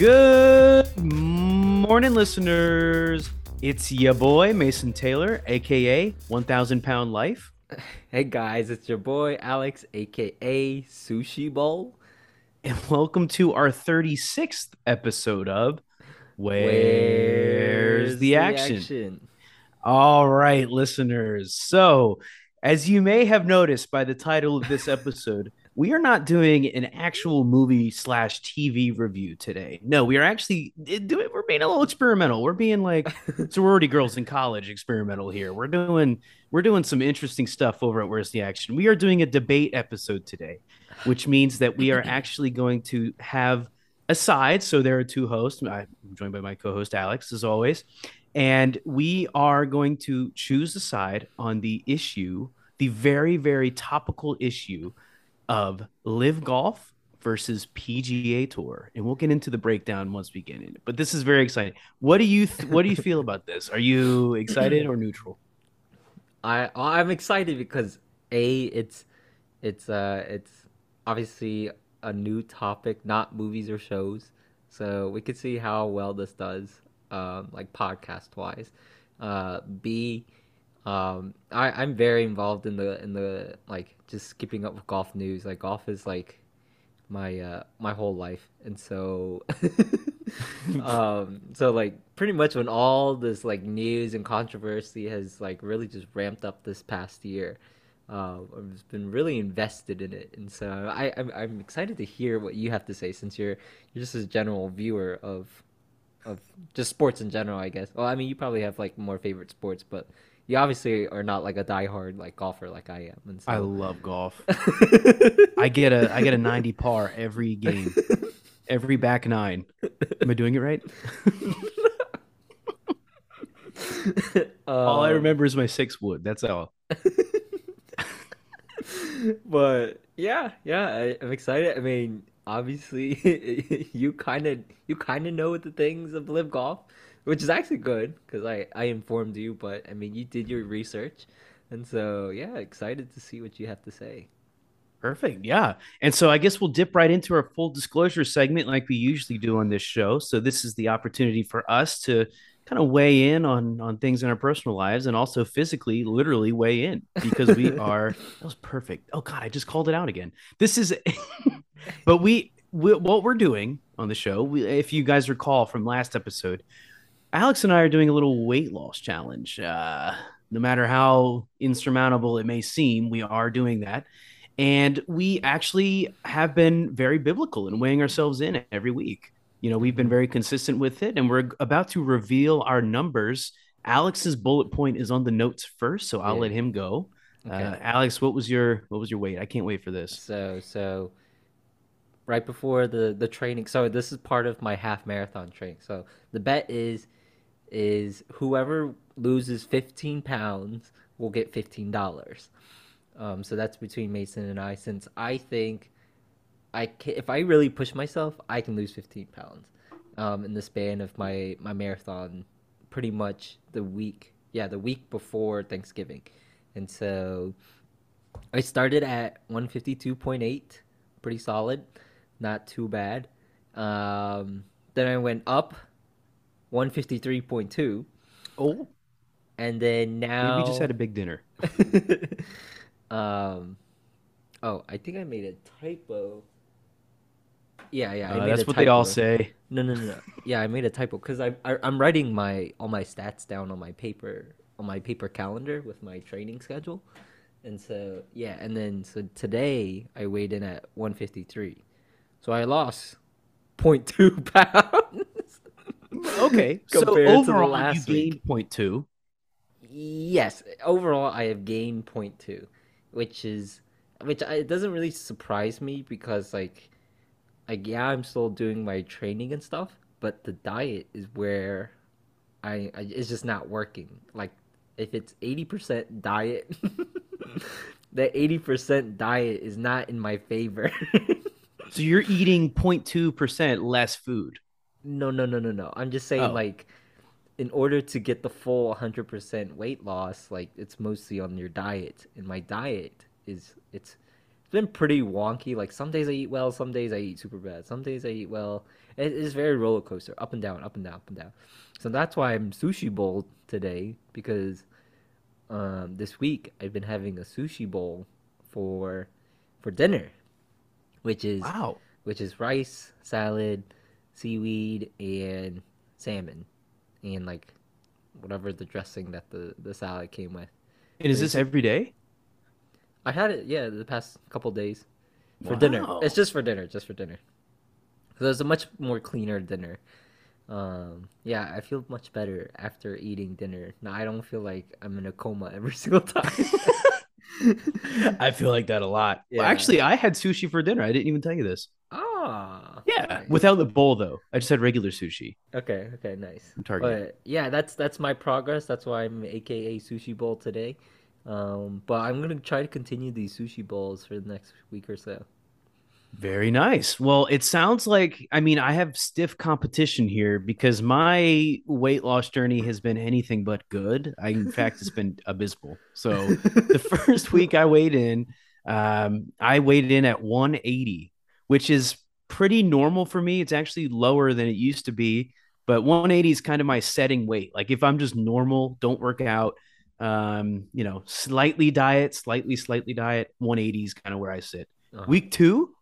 Good morning, listeners. It's your boy, Mason Taylor, aka 1000 Pound Life. Hey guys, it's your boy Alex, aka Sushi Bowl. And welcome to our 36th episode of Where's, Where's the, action? All right, listeners. So, as you may have noticed by the title of this episode, we are not doing an actual movie slash TV review today. No, we are actually doing. We're being a little experimental. We're being like sorority girls in college experimental here. We're doing we're doing some interesting stuff over at Where's the Action. We are doing a debate episode today, which means that we are actually going to have a side. So there are two hosts. I'm joined by my co-host Alex, as always, and we are going to choose a side on the issue, the very very topical issue of LIV golf versus PGA Tour, and we'll get into the breakdown once we get in. But this is very exciting. What do you th- what do you feel about this? Are you excited or neutral? I I'm excited because a it's it's uh it's obviously a new topic, not movies or shows, so we could see how well this does, um, like podcast wise. Uh, B, um, I I'm very involved in the in the like just keeping up with golf news. Like golf is like my uh my whole life, and so um so like pretty much when all this like news and controversy has like really just ramped up this past year. Uh, I've been really invested in it, and so I, I'm, I'm excited to hear what you have to say since you're you're just a general viewer of of just sports in general, I guess. Well, I mean, you probably have like more favorite sports, but you obviously are not like a diehard like golfer like I am. And so... I love golf. I get a I get a 90 par every game. Every back nine. Am I doing it right? all I Um, remember is my six wood. That's all. but yeah, yeah, I, I'm excited. I mean, obviously, you kind of you kind of know the things of LIV golf, which is actually good because I I informed you. But I mean, you did your research, and so yeah, excited to see what you have to say. Perfect. Yeah. And so I guess we'll dip right into our full disclosure segment like we usually do on this show. So this is the opportunity for us to kind of weigh in on on things in our personal lives and also physically literally weigh in because we are that was perfect. Oh god, I just called it out again. This is but we, we what we're doing on the show, we, if you guys recall from last episode, Alex and I are doing a little weight loss challenge. Uh no matter how insurmountable it may seem, we are doing that. And we actually have been very biblical in weighing ourselves in every week. You know, we've been very consistent with it, and we're about to reveal our numbers. Alex's bullet point is on the notes first, so I'll Yeah. let him go. Uh, Alex, what was your what was your weight? I can't wait for this. So so right before the the training. So this is part of my half marathon training. So the bet is is whoever loses 15 pounds will get $15. Um, so that's between Mason and I. Since I think I can, if I really push myself, I can lose 15 pounds um, in the span of my my marathon. Pretty much the week, yeah, the week before Thanksgiving, and so I started at 152.8, pretty solid, not too bad. Um, then I went up 153.2, Oh, and then now we just had a big dinner. um, oh, I think I made a typo. Yeah, yeah, I Uh, that's what they all say. No, no, no, no. Yeah, I made a typo because I, I I'm writing my all my stats down on my paper on my paper calendar with my training schedule, and so yeah, and then so today I weighed in at 153, so I lost 0.2 pounds. Okay, so Compared to the overall you gained point two. Yes, overall I have gained 0.2, which is which I, it doesn't really surprise me because like like yeah, I'm still doing my training and stuff, but the diet is where I, I it's just not working. Like if it's 80% diet, that 80% diet is not in my favor. So you're eating 0.2 percent less food. No, no, no, no, no. I'm just saying, Oh. like, in order to get the full 100% weight loss, like, it's mostly on your diet. And my diet is, it's it's been pretty wonky. Like some days I eat well, some days I eat super bad. Some days I eat well. It is very roller coaster, up and down, up and down, up and down. So that's why I'm sushi bowl today because um, this week I've been having a sushi bowl for for dinner, which is Wow. which is rice, salad, seaweed, and salmon, and like whatever the dressing that the the salad came with. And is this every day? I had it, yeah, the past couple days for dinner. It's just for dinner, just for dinner. So was a much more cleaner dinner. Um, yeah, I feel much better after eating dinner. Now I don't feel like I'm in a coma every single time. I feel like that a lot. Well, actually, I had sushi for dinner. I didn't even tell you this. ah, Yeah, nice. without the bowl though. I just had regular sushi Okay, okay, nice. Target. But yeah, that's that's my progress. That's why I'm AKA Sushi Bowl today. Um, but I'm gonna try to continue these sushi bowls for the next week or so. Very nice. Well, it sounds like I mean I have stiff competition here because my weight loss journey has been anything but good. I, in fact, it's been abysmal. So the first week I weighed in, um, I weighed in at 180, which is pretty normal for me. It's actually lower than it used to be, but 180 is kind of my setting weight. Like if I'm just normal, don't work out, um, you know, slightly diet, slightly, slightly diet, 180 is kind of where I sit. Uh-huh. Week two,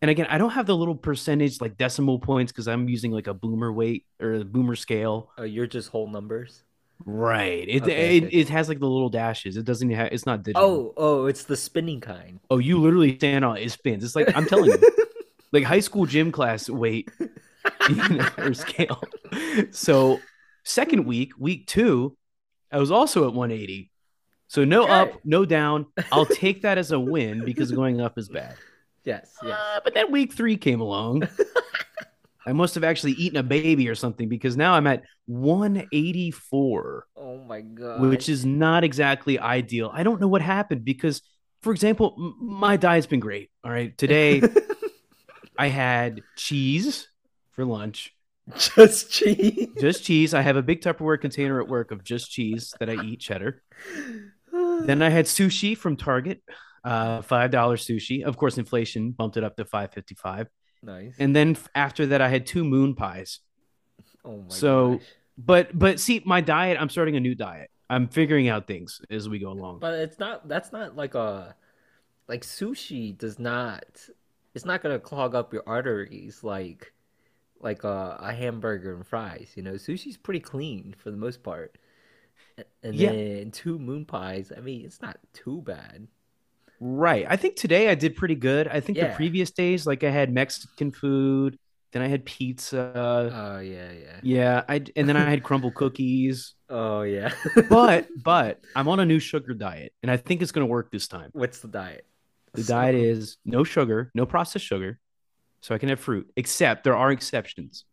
and again, I don't have the little percentage like decimal points because I'm using like a boomer weight or a boomer scale. Oh, you're just whole numbers. Right. It Okay, it, it has like the little dashes. It doesn't have. It's not digital. Oh, oh, it's the spinning kind. Oh, you literally stand on it spins. It's like I'm telling you, like high school gym class weight you know, or scale. So second week, week two, I was also at 180. So no Okay. up, no down. I'll take that as a win because going up is bad. Yes, yes. Uh, but then week three came along. I must have actually eaten a baby or something because now I'm at 184 Oh my god. which is not exactly ideal. I don't know what happened because, for example, my diet's been great. All right. Today, I had cheese for lunch, just cheese. just cheese. I have a big Tupperware container at work of just cheese that I eat cheddar. Then I had sushi from Target, uh, $5 sushi. Of course, inflation bumped it up to 555 nice. And then after that, I had two moon pies. oh my so- gosh. But, but see, my diet, I'm starting a new diet. I'm figuring out things as we go along. But it's not. That's not like a like sushi does not. It's not gonna clog up your arteries like like a, a hamburger and fries. You know, sushi's pretty clean for the most part. And Yeah. then two moon pies. I mean, it's not too bad. Right. I think today I did pretty good. I think the previous days, like I had Mexican food, then I had pizza. Oh yeah, yeah. yeah, I and then I had Crumbl cookies. Oh yeah. But but I'm on a new sugar diet, and I think it's going to work this time. what's the diet? The diet is no sugar, no processed sugar, so I can have fruit. Except there are exceptions.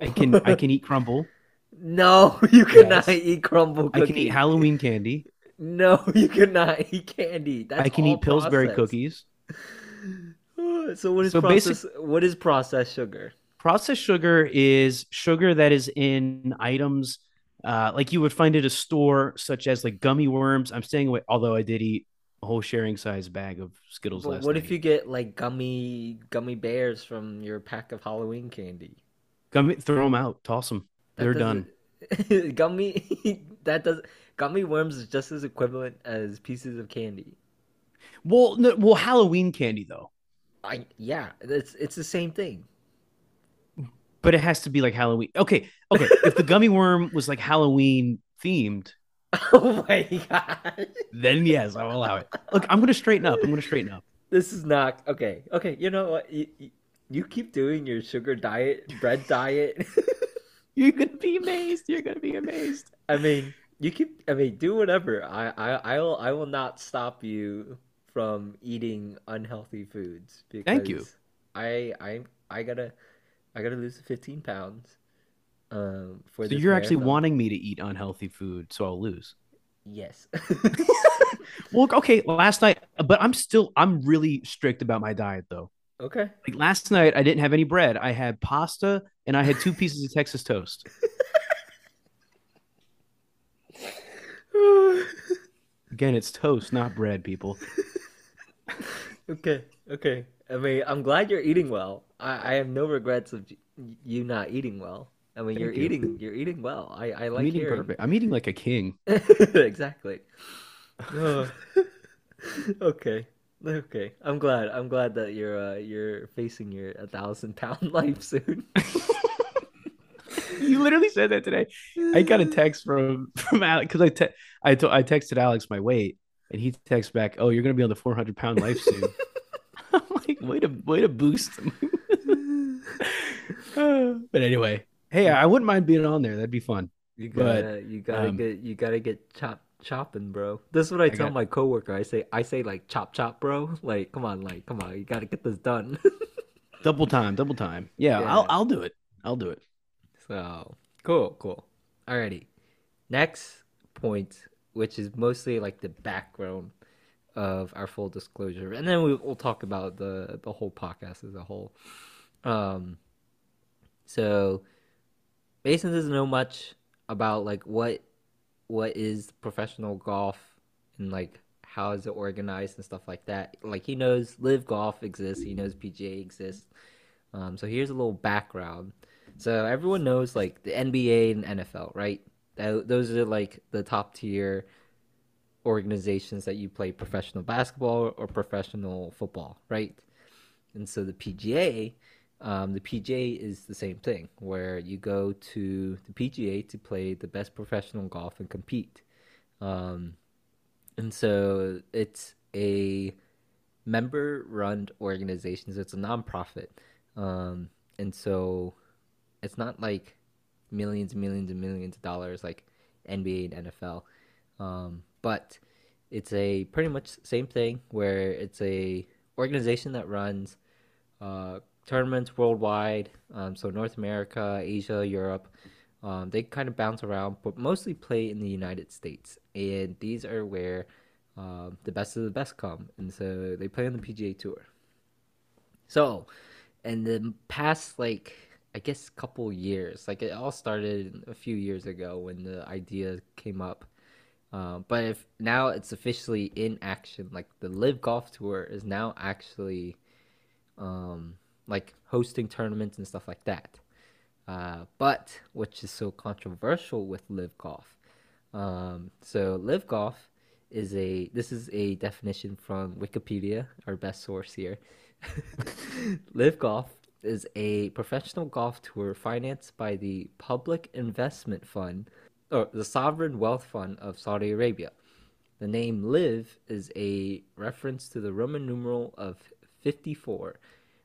I can I can eat Crumbl. No, you cannot Yes. eat Crumbl I can eat Halloween candy. No, you cannot eat candy. That's I can eat Pillsbury processed. cookies. So what is So basic- processed? What is processed sugar? Processed sugar is sugar that is in items uh, like you would find at a store, such as like gummy worms. I'm staying away, although I did eat a whole sharing size bag of Skittles But last what night. if you get like gummy gummy bears from your pack of Halloween candy? gummy? Throw them out, toss them. That They're done. gummy that does gummy worms is just as equivalent as pieces of candy. Well, no, well, Halloween candy though, I yeah, it's it's the same thing. but it has to be like Halloween. Okay, okay. if the gummy worm was like Halloween themed, Oh my god. then yes, I'll allow it. Look, I'm gonna straighten up. I'm gonna straighten up. This is not okay. Okay, you know what? You, you, keep doing your sugar diet, bread diet. You're gonna be amazed. You're gonna be amazed. I mean, you keep. I mean, do whatever. I, I, I will. I will not stop you from eating unhealthy foods. Because Thank you. I, I, I gotta, I gotta lose 15 pounds. Um, for So you're actually marathon. wanting me to eat unhealthy food, so I'll lose. Yes. Well, okay, last night, but I'm still I'm really strict about my diet though. okay. Like last night, I didn't have any bread. I had pasta and I had two pieces of Texas toast. Again, it's toast, not bread, people. Okay, okay. I mean, I'm glad you're eating well. I, I have no regrets of you not eating well. I mean, you're you. eating, you're eating well. I, I I'm like eating hearing. perfect. I'm eating like a king. Exactly. Oh. Okay. Okay. I'm glad. I'm glad that you're uh you're facing your a thousand pound life soon. You literally said that today. I got a text from from Alex because I te- I texted Alex my weight, and he texts back, "Oh, you're gonna be on the 400 pound life soon." I'm like, way to way to boost but anyway, hey, I wouldn't mind being on there. That'd be fun. You gotta you gotta um, get you gotta get chop chopping, bro. This is what I I tell got my coworker. I say I say like chop chop, bro. Like come on, like come on, you gotta get this done. double time, double time. Yeah, I'll I'll do it. I'll do it. So cool, cool. Alrighty. Next point, which is mostly like the background of our full disclosure, and then we, we'll talk about the the whole podcast as a whole. Um, so Mason doesn't know much about like what what is professional golf and like how is it organized and stuff like that. Like he knows LIV Golf exists, he knows PGA exists. Um, so here's a little background. So everyone knows like the NBA and NFL, right? Tho- Those are like the top tier organizations that you play professional basketball or professional football, right? And so the PGA, um, the PGA is the same thing, where you go to the PGA to play the best professional golf and compete. Um, and so it's a member-run organization, so it's a nonprofit. Um, and so it's not like millions and millions and millions of dollars like NBA and NFL. Um, but it's a pretty much same thing where it's a organization that runs uh, tournaments worldwide. Um, so North America, Asia, Europe. Um, they kind of bounce around, but mostly play in the United States. And these are where um, the best of the best come. And so they play on the PGA Tour. So, in the past, like, I guess, couple years, like, it all started a few years ago when the idea came up. Um, but if now it's officially in action, like, the LIV Golf Tour is now actually um, like hosting tournaments and stuff like that. Uh, but which is so controversial with LIV Golf. Um, so LIV Golf is a this is a definition from Wikipedia, our best source here. LIV Golf is a professional golf tour financed by the Public Investment Fund or the Sovereign Wealth Fund of Saudi Arabia. The name LIV is a reference to the Roman numeral of 54,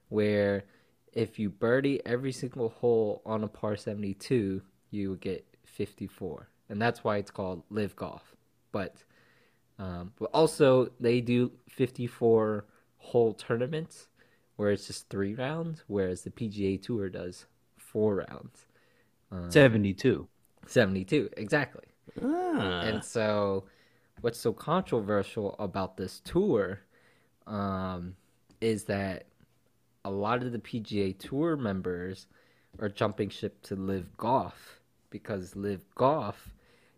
where if you birdie every single hole on a par 72, you would get 54. And that's why it's called LIV Golf. But um, but also they do 54 hole tournaments where it's just three rounds, whereas the PGA Tour does four rounds. 72. 72, exactly. Ah. And so, what's so controversial about this tour um, is that a lot of the PGA Tour members are jumping ship to LIV Golf because LIV Golf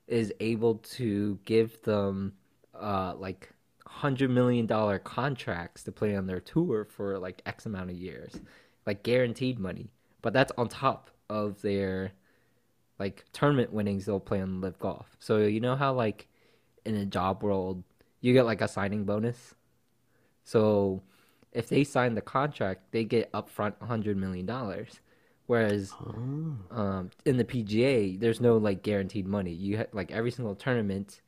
is able to give them uh, like hundred million dollar contracts to play on their tour for like X amount of years, like guaranteed money. But that's on top of their like tournament winnings they'll play on LIV Golf. So you know how like in a job world you get like a signing bonus. So if they sign the contract, they get upfront hundred million dollars. Whereas Oh. um, in the PGA, there's no like guaranteed money. You ha- like every single tournament,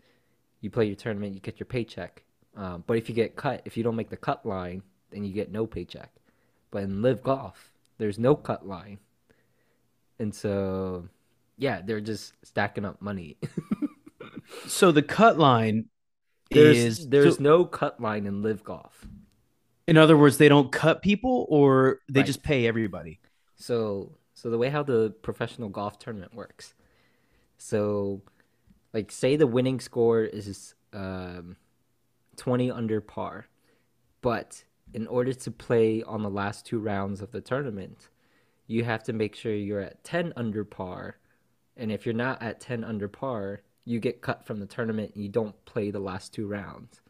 you play your tournament, you get your paycheck. Um, but if you get cut, if you don't make the cut line, then you get no paycheck. But in LIV Golf, there's no cut line, and so yeah, they're just stacking up money. So the cut line there's is there's so- no cut line in LIV Golf. In other words, they don't cut people or they Right. just pay everybody. So so the way how the professional golf tournament works. So like say the winning score is um 20 under par. But in order to play on the last two rounds of the tournament, you have to make sure you're at 10 under par. And if you're not at 10 under par, you get cut from the tournament and you don't play the last two rounds.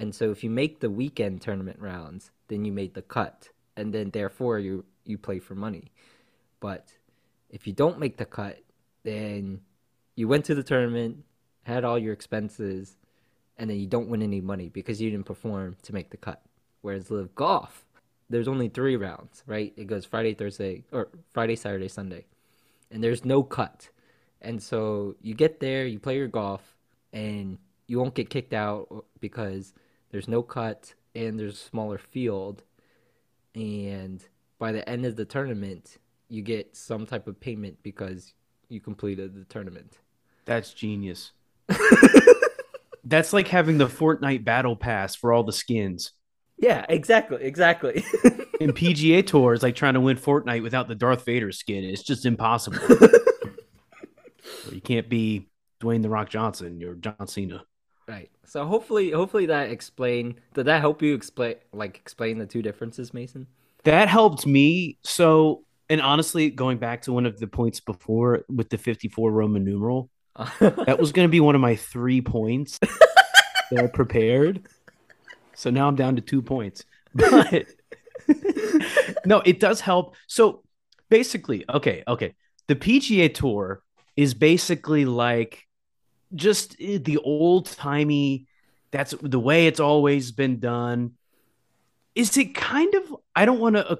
And so if you make the weekend tournament rounds, then you made the cut, and then therefore you you play for money. But if you don't make the cut, then you went to the tournament, had all your expenses, and then you don't win any money because you didn't perform to make the cut. Whereas LIV golf, there's only three rounds, right? It goes Friday, Thursday, or Friday, Saturday, Sunday, and there's no cut. And so you get there, you play your golf, and you won't get kicked out because there's no cut and there's a smaller field. And by the end of the tournament, you get some type of payment because you completed the tournament. That's genius. That's like having the Fortnite battle pass for all the skins. Yeah, exactly, exactly. In PGA Tour, it's like trying to win Fortnite without the Darth Vader skin. It's just impossible. you can't be Dwayne the Rock Johnson. You're John Cena. Right. So hopefully, hopefully that explain. Did that help you explain, like explain the two differences, Mason? That helped me. So, and honestly, going back to one of the points before with the 54 Roman numeral, that was going to be one of my three points that I prepared. So now I'm down to two points. But no, it does help. So basically, okay, okay. The PGA Tour is basically like just eh, the old timey, that's the way it's always been done. Is it kind of, I don't want to,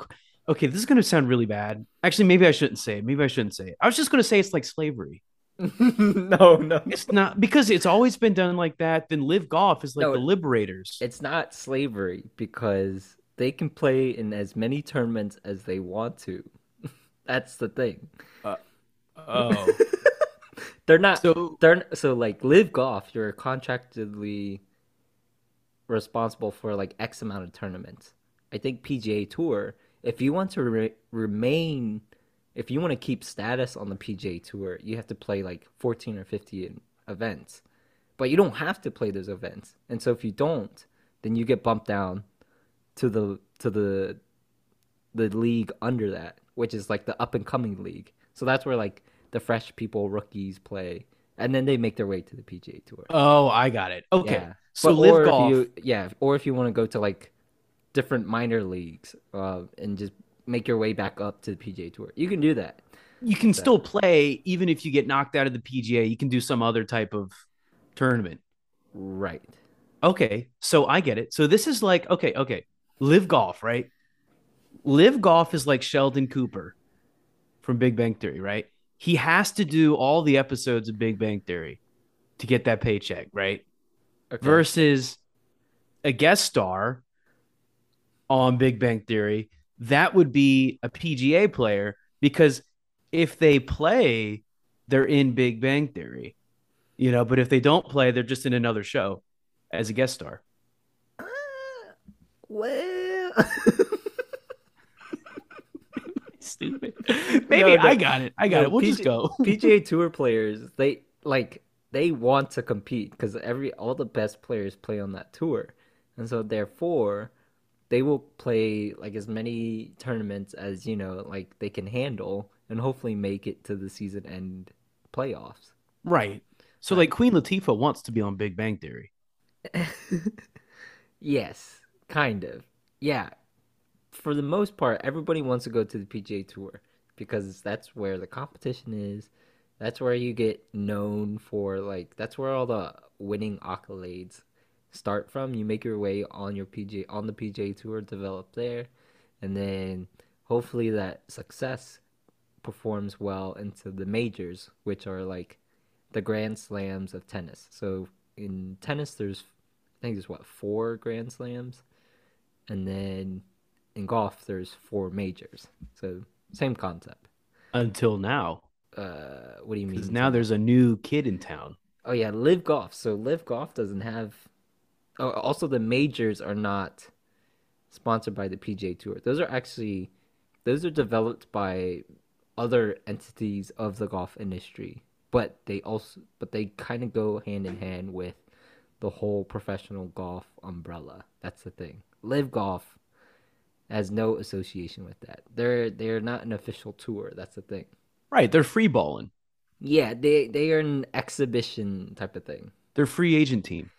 okay, this is going to sound really bad. Actually, maybe I shouldn't say it. Maybe I shouldn't say it. I was just going to say it's like slavery. no, no, It's not because it's always been done like that. Then LIV golf is like No, the liberators. it's not slavery because they can play in as many tournaments as they want to. That's the thing. Uh, oh, They're not. so they're so like LIV golf. You're contractually responsible for like X amount of tournaments. I think PGA Tour. If you want to re- remain, if you want to keep status on the PGA Tour, you have to play like 14 or 15 events. But you don't have to play those events. And so if you don't, then you get bumped down to the to the the league under that, which is like the up and coming league. So that's where like the fresh people, rookies play, and then they make their way to the PGA Tour. oh, I got it. Okay, Yeah. so But- LIV golf. you, yeah, or if you want to go to like different minor leagues uh, and just make your way back up to the PGA Tour, you can do that. you can still play even if you get knocked out of the PGA. You can do some other type of tournament. Right. Okay, so I get it. So this is like okay, okay. LIV golf, right? LIV golf is like Sheldon Cooper from Big Bang Theory, right? He has to do all the episodes of Big Bang Theory to get that paycheck, right? Okay. Versus a guest star on Big Bang Theory, that would be a PGA player because if they play, they're in Big Bang Theory, you know. But if they don't play, they're just in another show as a guest star. Uh, well, Stupid. Maybe no. I got it. I got No, it. We'll PG just go. PGA Tour players, they like they want to compete because every all the best players play on that tour, and so therefore they will play like as many tournaments as you know like they can handle, and hopefully make it to the season end playoffs. Right. So like Queen Latifah wants to be on Big Bang Theory. Yes, kind of. Yeah. For the most part, everybody wants to go to the PGA Tour because that's where the competition is. That's where you get known for like that's where all the winning accolades start from. You make your way on your PGA on the PGA Tour, develop there, and then hopefully that success performs well into the majors, which are like the grand slams of tennis. So in tennis there's I think there's what four Grand Slams, and then in golf there's four majors. So same concept. Until now. Uh, what do you mean? Now there's a new kid in town. oh yeah, LIV Golf. So LIV Golf doesn't have. Oh, also the majors are not sponsored by the PGA Tour. Those are actually those are developed by other entities of the golf industry, but they also but they kind of go hand in hand with the whole professional golf umbrella. That's the thing. LIV Golf has no association with that. They're they're not an official tour. That's the thing. Right. They're free balling. Yeah, they they are an exhibition type of thing. They're free agent team.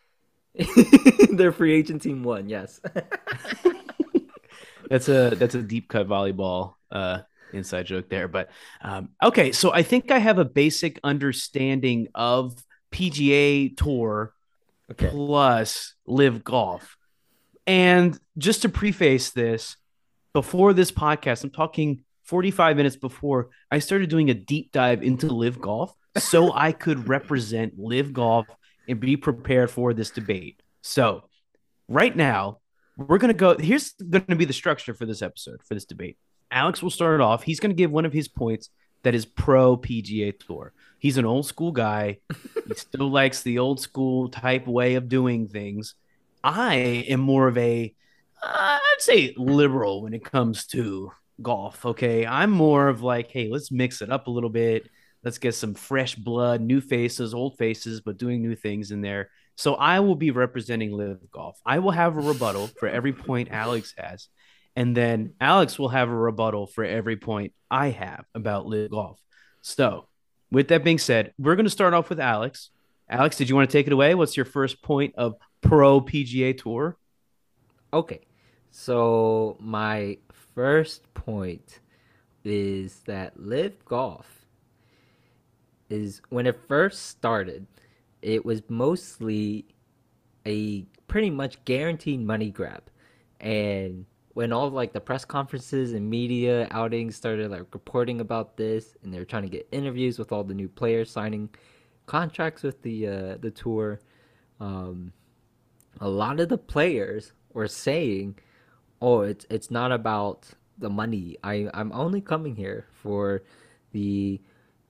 Their free agent team won. Yes. that's a that's a deep cut volleyball uh, inside joke there. But um, okay, so I think I have a basic understanding of PGA Tour okay. plus LIV Golf. And just to preface this, before this podcast, I'm talking 45 minutes before I started doing a deep dive into LIV Golf so I could represent LIV Golf and be prepared for this debate. So, right now, we're going to go. Here's going to be the structure for this episode, for this debate. Alex will start it off. He's going to give one of his points that is pro PGA Tour. He's an old school guy. he still likes the old school type way of doing things. I am more of a, Uh, I'd say liberal when it comes to golf. Okay. I'm more of like, hey, let's mix it up a little bit. Let's get some fresh blood, new faces, old faces, but doing new things in there. So I will be representing LIV Golf. I will have a rebuttal for every point Alex has. And then Alex will have a rebuttal for every point I have about LIV Golf. So, with that being said, we're going to start off with Alex. Alex, did you want to take it away? What's your first point of pro PGA Tour? Okay. So, my first point is that LIV Golf is when it first started, it was mostly a pretty much guaranteed money grab. And when all like the press conferences and media outings started like reporting about this and they were trying to get interviews with all the new players signing contracts with the uh, the tour um, a lot of the players were saying oh it's it's not about the money i i'm only coming here for the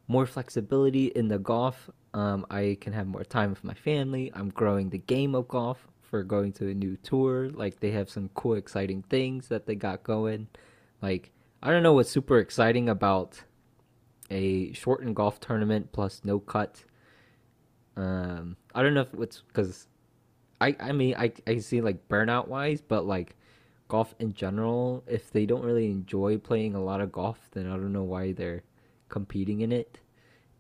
more flexibility in the golf um, i can have more time with my family i'm growing the game of golf for going to a new tour. Like they have some cool, exciting things that they got going. Like I don't know what's super exciting about a shortened golf tournament plus no cut. Um, I don't know if it's because I I mean I I see like burnout wise, but like golf in general, if they don't really enjoy playing a lot of golf, then I don't know why they're competing in it.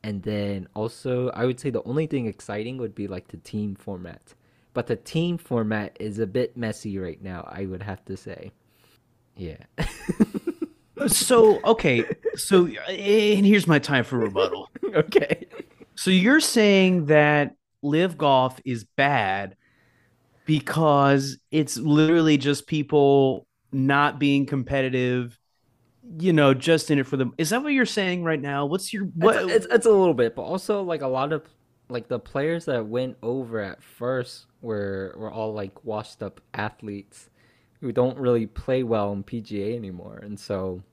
And then also, I would say the only thing exciting would be like the team format but the team format is a bit messy right now. I would have to say, yeah. so okay, so and here's my time for rebuttal. okay. So you're saying that LIV Golf is bad because it's literally just people not being competitive you know just in it for them is that what you're saying right now what's your what it's, it's, it's, a little bit but also like a lot of like the players that went over at first were were all like washed up athletes who don't really play well in PGA anymore. And so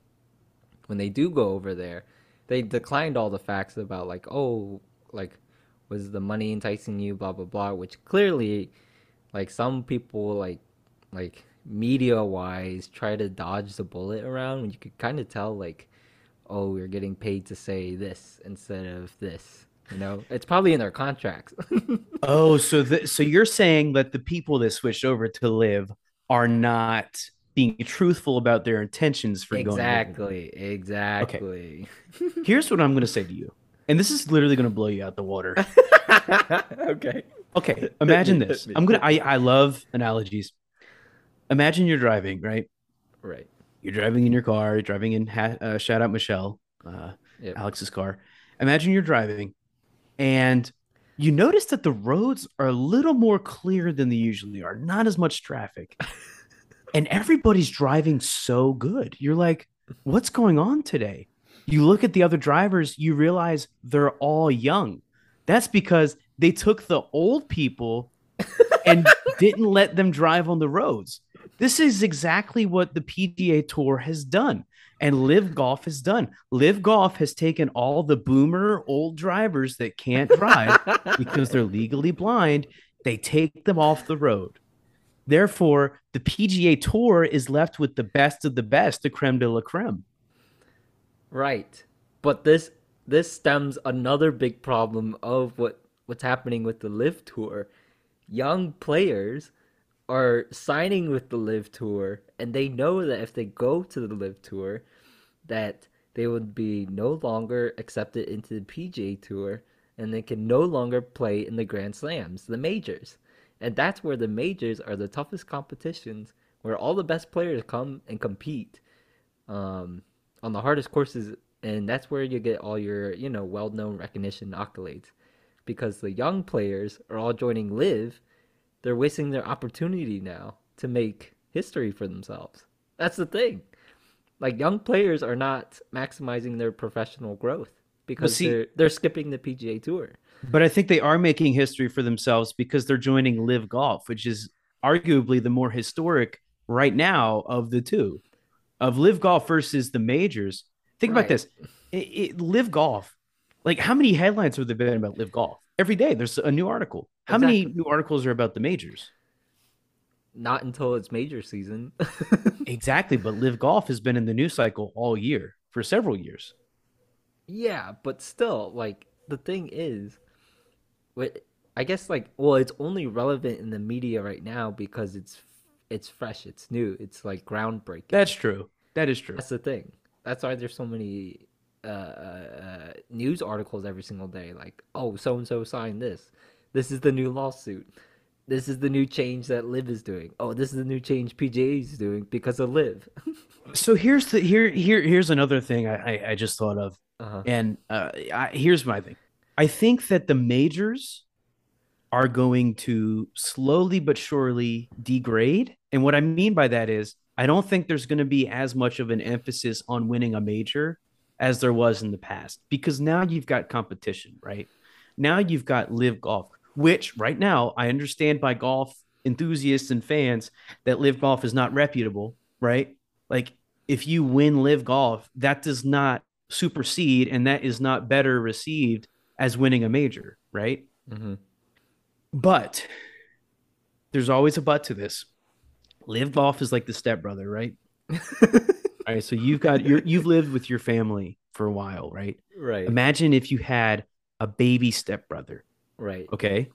when they do go over there, they declined all the facts about like, oh, like was the money enticing you, blah blah blah, which clearly like some people like like media wise try to dodge the bullet around when you could kind of tell like oh you're getting paid to say this instead of this you know, it's probably in their contracts. oh, so the, so you're saying that the people that switched over to LIV are not being truthful about their intentions for exactly, going exactly. Okay. Here's what I'm going to say to you, and this is literally going to blow you out the water. okay. Okay. Imagine this. I'm gonna. I I love analogies. Imagine you're driving, right? Right. You're driving in your car. You're driving in. Uh, shout out Michelle, uh, yep. Alex's car. Imagine you're driving and you notice that the roads are a little more clear than they usually are, not as much traffic. and everybody's driving so good. You're like, what's going on today? You look at the other drivers, you realize they're all young. That's because they took the old people and didn't let them drive on the roads. This is exactly what the PGA Tour has done and LIV Golf has done. LIV Golf has taken all the boomer old drivers that can't drive because they're legally blind, they take them off the road. Therefore, the PGA Tour is left with the best of the best, the creme de la creme. Right. But this this stems another big problem of what what's happening with the LIV Tour. Young players are signing with the LIV Tour, and they know that if they go to the LIV Tour, that they would be no longer accepted into the PGA Tour, and they can no longer play in the Grand Slams, the majors. And that's where the majors are the toughest competitions where all the best players come and compete um, on the hardest courses. And that's where you get all your, you know, well known recognition accolades. Because the young players are all joining LIV, they're wasting their opportunity now to make history for themselves. That's the thing. Like young players are not maximizing their professional growth because see, they're they're skipping the PGA Tour. But I think they are making history for themselves because they're joining LIV Golf, which is arguably the more historic right now of the two, of LIV Golf versus the majors. Think right. about this: it, it, LIV Golf. Like, how many headlines have there been about LIV Golf? Every day, there's a new article. How exactly. many new articles are about the majors? not until it's major season. exactly, but LIV Golf has been in the news cycle all year for several years. Yeah, but still, like the thing is, I guess like well, it's only relevant in the media right now because it's it's fresh, it's new, it's like groundbreaking. That's true. That is true. That's the thing. That's why there's so many uh, uh, news articles every single day. Like, oh, so and so signed this. This is the new lawsuit this is the new change that LIV is doing. Oh, this is the new change PGA is doing because of LIV. so here's the here here here's another thing I I, I just thought of, uh-huh. and uh, I, here's my thing. I think that the majors are going to slowly but surely degrade, and what I mean by that is I don't think there's going to be as much of an emphasis on winning a major as there was in the past because now you've got competition, right? Now you've got LIV golf which right now I understand by golf enthusiasts and fans that LIV golf is not reputable, right? Like if you win LIV golf, that does not supersede and that is not better received as winning a major, right? Mm-hmm. But there's always a but to this. LIV golf is like the stepbrother, right? All right, so you've got you you've lived with your family for a while, right? Right. Imagine if you had a baby stepbrother Right. Okay.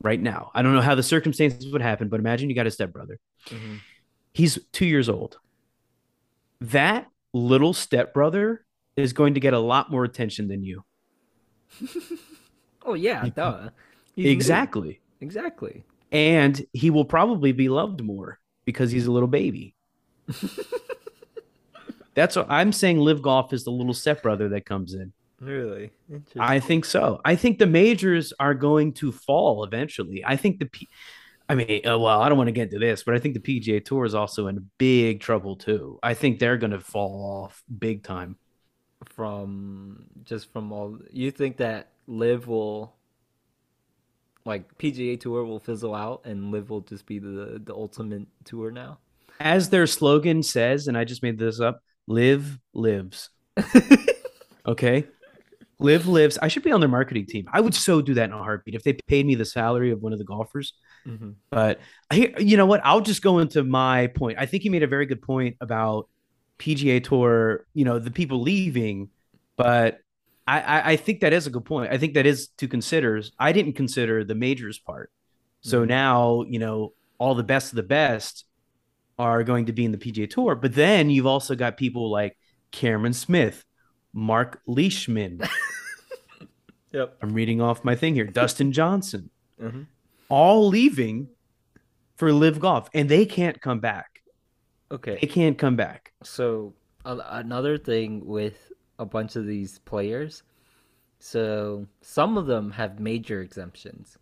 Right now. I don't know how the circumstances would happen, but imagine you got a stepbrother. Mm-hmm. He's two years old. That little stepbrother is going to get a lot more attention than you. oh, yeah. Duh. He's exactly. New. Exactly. And he will probably be loved more because he's a little baby. That's what I'm saying. LIV golf is the little stepbrother that comes in. Really? I think so. I think the majors are going to fall eventually. I think the P- I mean, uh, well, I don't want to get into this, but I think the PGA Tour is also in big trouble too. I think they're going to fall off big time. From just from all, you think that LIV will, like PGA Tour will fizzle out, and LIV will just be the the ultimate tour now. As their slogan says, and I just made this up: "LIV lives." okay, LIV lives. I should be on their marketing team. I would so do that in a heartbeat if they paid me the salary of one of the golfers. Mm-hmm. But I, you know what? I'll just go into my point. I think you made a very good point about PGA Tour. You know, the people leaving, but I, I, I think that is a good point. I think that is to consider. I didn't consider the majors part. So mm-hmm. now, you know, all the best of the best are going to be in the PGA Tour. But then you've also got people like Cameron Smith, Mark Leishman. yep. I'm reading off my thing here. Dustin Johnson. Mm-hmm. All leaving for LIV golf and they can't come back. Okay. They can't come back. So uh, another thing with a bunch of these players, so some of them have major exemptions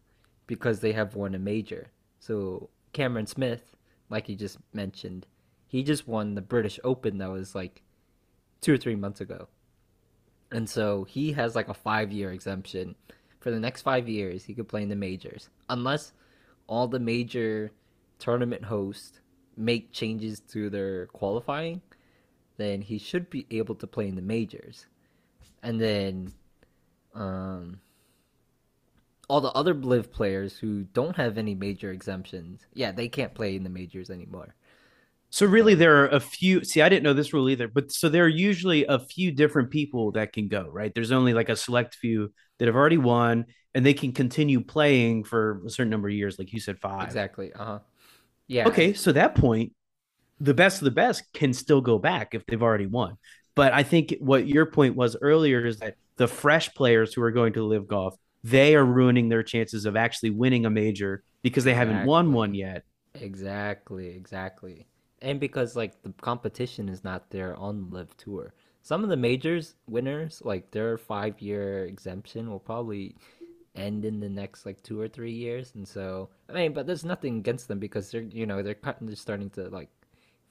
because they have won a major. So Cameron Smith, like you just mentioned, he just won the British Open that was like two or three months ago. And so he has like a five year exemption. For the next five years, he could play in the majors. Unless all the major tournament hosts make changes to their qualifying, then he should be able to play in the majors. And then um, all the other LIV players who don't have any major exemptions, yeah, they can't play in the majors anymore. So really, there are a few. See, I didn't know this rule either, but so there are usually a few different people that can go. Right? There's only like a select few that have already won, and they can continue playing for a certain number of years, like you said, five. Exactly. Uh huh. Yeah. Okay, so that point, the best of the best can still go back if they've already won. But I think what your point was earlier is that the fresh players who are going to LIV golf, they are ruining their chances of actually winning a major because they haven't won one yet. Exactly, exactly. And because like the competition is not there on LIV Tour. Some of the majors winners, like their five year exemption will probably end in the next like two or three years. And so I mean, but there's nothing against them because they're you know, they're they're starting to like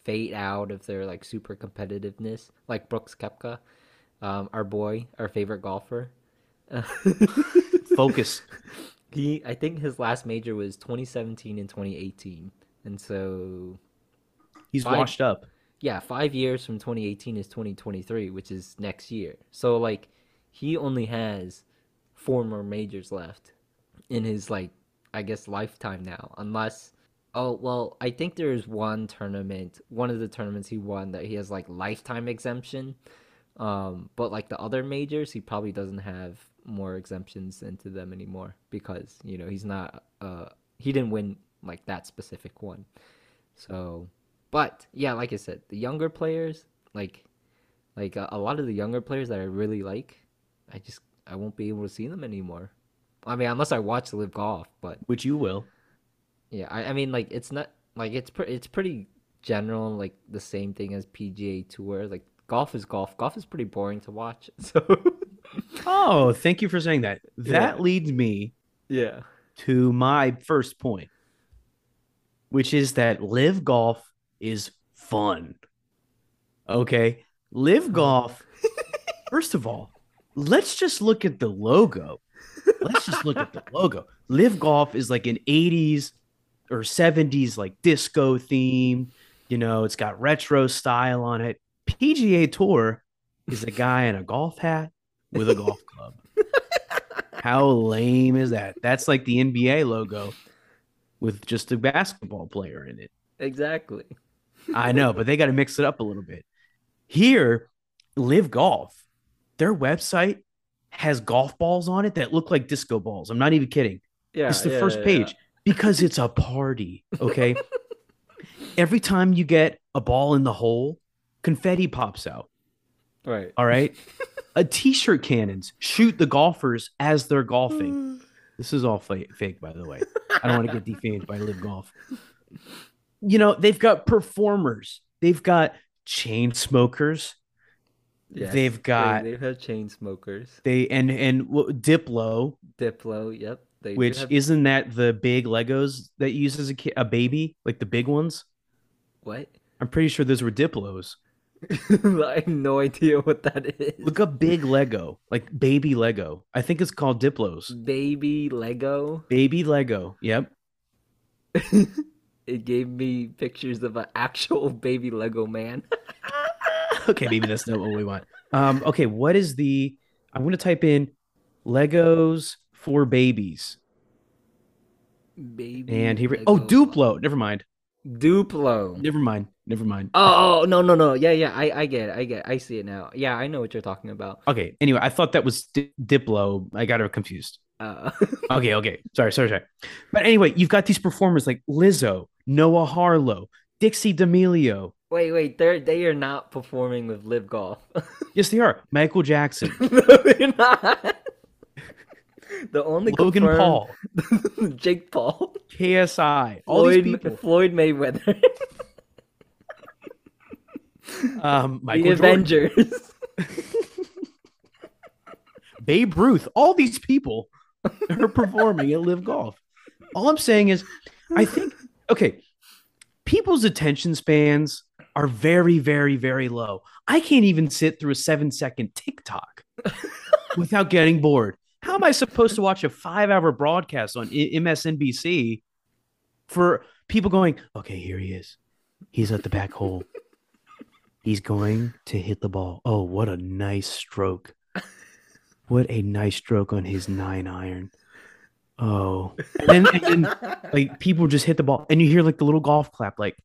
fade out of their like super competitiveness. Like Brooks Koepka, um, our boy, our favorite golfer. Focus. He, I think his last major was 2017 and 2018, and so he's five, washed up. Yeah, five years from 2018 is 2023, which is next year. So like, he only has four more majors left in his like, I guess lifetime now, unless. Oh well, I think there's one tournament, one of the tournaments he won that he has like lifetime exemption. Um, but like the other majors, he probably doesn't have more exemptions into them anymore because you know he's not uh he didn't win like that specific one. So, but yeah, like I said, the younger players like like a, a lot of the younger players that I really like, I just I won't be able to see them anymore. I mean, unless I watch LIV Golf, but which you will. Yeah, I, I mean, like it's not like it's pretty it's pretty general, like the same thing as PGA Tour. Like golf is golf. Golf is pretty boring to watch. So Oh, thank you for saying that. That yeah. leads me yeah to my first point, which is that LIV golf is fun. Okay? LIV golf. first of all, let's just look at the logo. Let's just look at the logo. LIV golf is like an 80s or 70s like disco theme. You know, it's got retro style on it. PGA Tour is a guy in a golf hat with a golf club. How lame is that? That's like the NBA logo with just a basketball player in it. Exactly. I know, but they got to mix it up a little bit. Here, LIV Golf, their website has golf balls on it that look like disco balls. I'm not even kidding. Yeah, it's the yeah, first yeah, page yeah. because it's a party. Okay. Every time you get a ball in the hole, confetti pops out. Right. All right. a t-shirt cannons shoot the golfers as they're golfing. Mm. this is all fake, fake, by the way. I don't want to get defamed by LIV Golf. You know, they've got performers. They've got Chainsmokers. Yes, they've got they, have had Chainsmokers. They and and Diplo. Diplo, yep. They which have... isn't that the big Legos that uses a kid, a baby, like the big ones? What? I'm pretty sure those were Diplos. I have no idea what that is. Look up big Lego, like baby Lego. I think it's called Diplos. Baby Lego. Baby Lego. Yep. it gave me pictures of an actual baby Lego man. okay, maybe that's not what we want. Um, okay, what is the? I'm going to type in Legos for babies. Baby. And here, oh, Duplo. Never mind. Duplo. Never mind. Never mind. Oh, oh no no no yeah yeah I I get it I get it. I see it now. Yeah, I know what you're talking about. Okay. Anyway, I thought that was Di- Diplo. I got it confused. Uh. okay. Okay. Sorry. Sorry. Sorry. But anyway, you've got these performers like Lizzo, Noah Harlow, Dixie D'Amelio. Wait, wait, they're they are not performing with LIV Golf. yes, they are. Michael Jackson. no, they're not. The only Logan Paul, Jake Paul, KSI, all Floyd, these people. Floyd Mayweather, um, Michael the Avengers, Babe Ruth. All these people are performing at LIV Golf. All I'm saying is, I think okay, people's attention spans are very, very, very low. I can't even sit through a seven second TikTok without getting bored. How am I supposed to watch a five hour broadcast on MSNBC for people going, okay, here he is. He's at the back hole. He's going to hit the ball. Oh, what a nice stroke. What a nice stroke on his nine iron. Oh, and, and, like people just hit the ball, and you hear like the little golf clap, like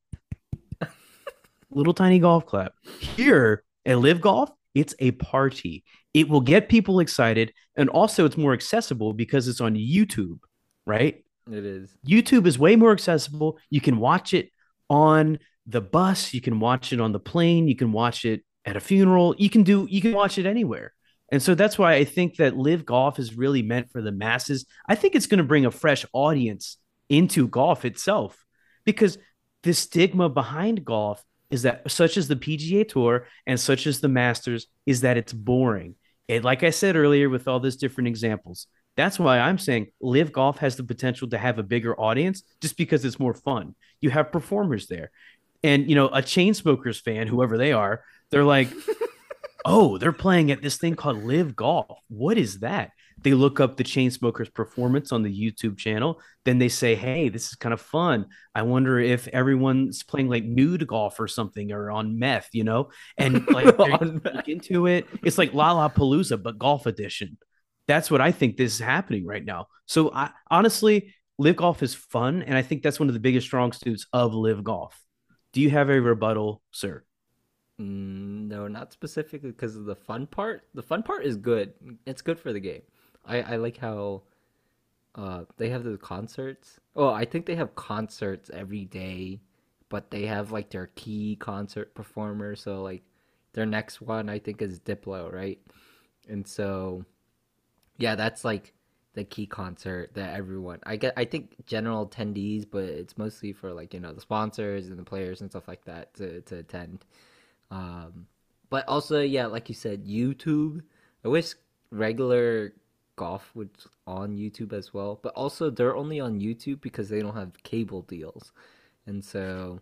little tiny golf clap. Here at LIV Golf, it's a party. It will get people excited, and also it's more accessible because it's on YouTube, right? It is. YouTube is way more accessible. You can watch it on the bus, you can watch it on the plane, you can watch it at a funeral, you can do you can watch it anywhere. And so that's why I think that LIV golf is really meant for the masses. I think it's going to bring a fresh audience into golf itself because the stigma behind golf is that such as the PGA Tour and such as the Masters is that it's boring. And like I said earlier with all these different examples, that's why I'm saying LIV golf has the potential to have a bigger audience just because it's more fun. You have performers there. And you know, a Chainsmokers fan, whoever they are, they're like, "Oh, they're playing at this thing called LIV Golf. What is that?" They look up the Chainsmokers performance on the YouTube channel. Then they say, "Hey, this is kind of fun. I wonder if everyone's playing like nude golf or something or on meth, you know?" And like look into it. It's like Lollapalooza but golf edition. That's what I think this is happening right now. So I honestly, LIV golf is fun, and I think that's one of the biggest strong suits of LIV golf. Do you have a rebuttal, sir? Mm, no, not specifically because of the fun part. The fun part is good. It's good for the game. I, I like how uh, they have the concerts. Oh, I think they have concerts every day, but they have like their key concert performer. So like their next one, I think is Diplo, right? And so, yeah, that's like the key concert that everyone. I get. I think general attendees, but it's mostly for like you know the sponsors and the players and stuff like that to to attend. Um, but also, yeah, like you said, YouTube. I wish regular golf was on YouTube as well, but also they're only on YouTube because they don't have cable deals, and so.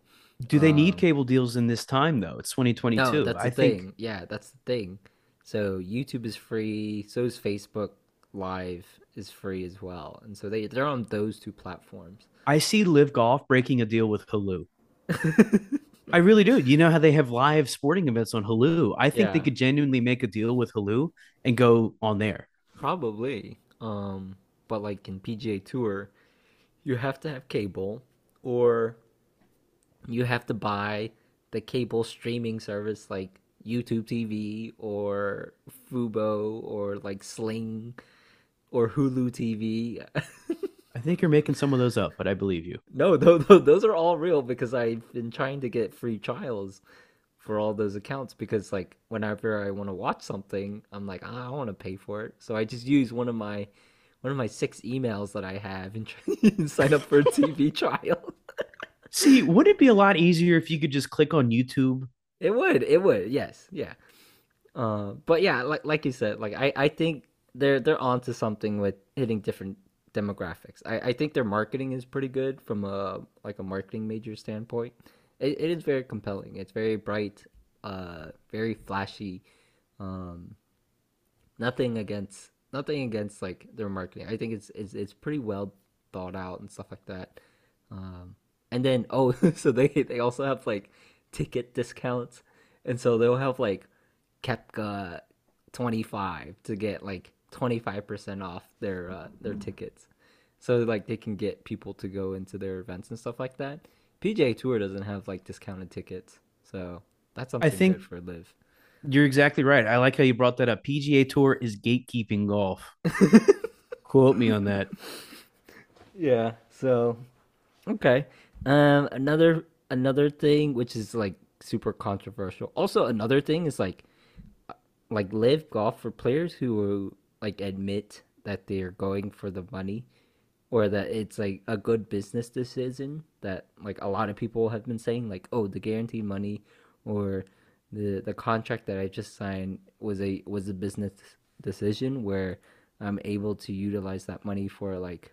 Do they um, need cable deals in this time though? It's 2022. No, that's the I thing. Think... Yeah, that's the thing. So YouTube is free. So is Facebook Live is free as well, and so they they're on those two platforms. I see LIV Golf breaking a deal with Hulu. I really do. You know how they have live sporting events on Hulu? I think yeah. they could genuinely make a deal with Hulu and go on there. Probably. Um, but like in PGA Tour, you have to have cable or you have to buy the cable streaming service like YouTube TV or Fubo or like Sling or Hulu TV. I think you're making some of those up, but I believe you. No, those are all real because I've been trying to get free trials for all those accounts because like whenever I want to watch something, I'm like, oh, I want to pay for it. So I just use one of my one of my six emails that I have and, sign up for a TV trial. See, would it be a lot easier if you could just click on YouTube? It would. It would. Yes. Yeah. Uh, but yeah, like like you said, like I, I think they're they're onto something with hitting different demographics. I, I think their marketing is pretty good from a like a marketing major standpoint it, it is very compelling. It's very bright, uh, very flashy. Um, nothing against nothing against like their marketing. I think it's it's it's pretty well thought out and stuff like that. Um, and then oh, so they they also have like ticket discounts, and so they'll have like Koepka twenty five to get like twenty five percent off their uh, their tickets. So like they can get people to go into their events and stuff like that. PGA Tour doesn't have like discounted tickets, so that's something I think for LIV. You're exactly right. I like how you brought that up. PGA Tour is gatekeeping golf. Quote me on that. Yeah. So, okay. Um, another another thing which is like super controversial. Also, another thing is like like LIV golf for players who like admit that they're going for the money or that it's like a good business decision that like a lot of people have been saying like oh the guaranteed money or the the contract that I just signed was a was a business decision where I'm able to utilize that money for like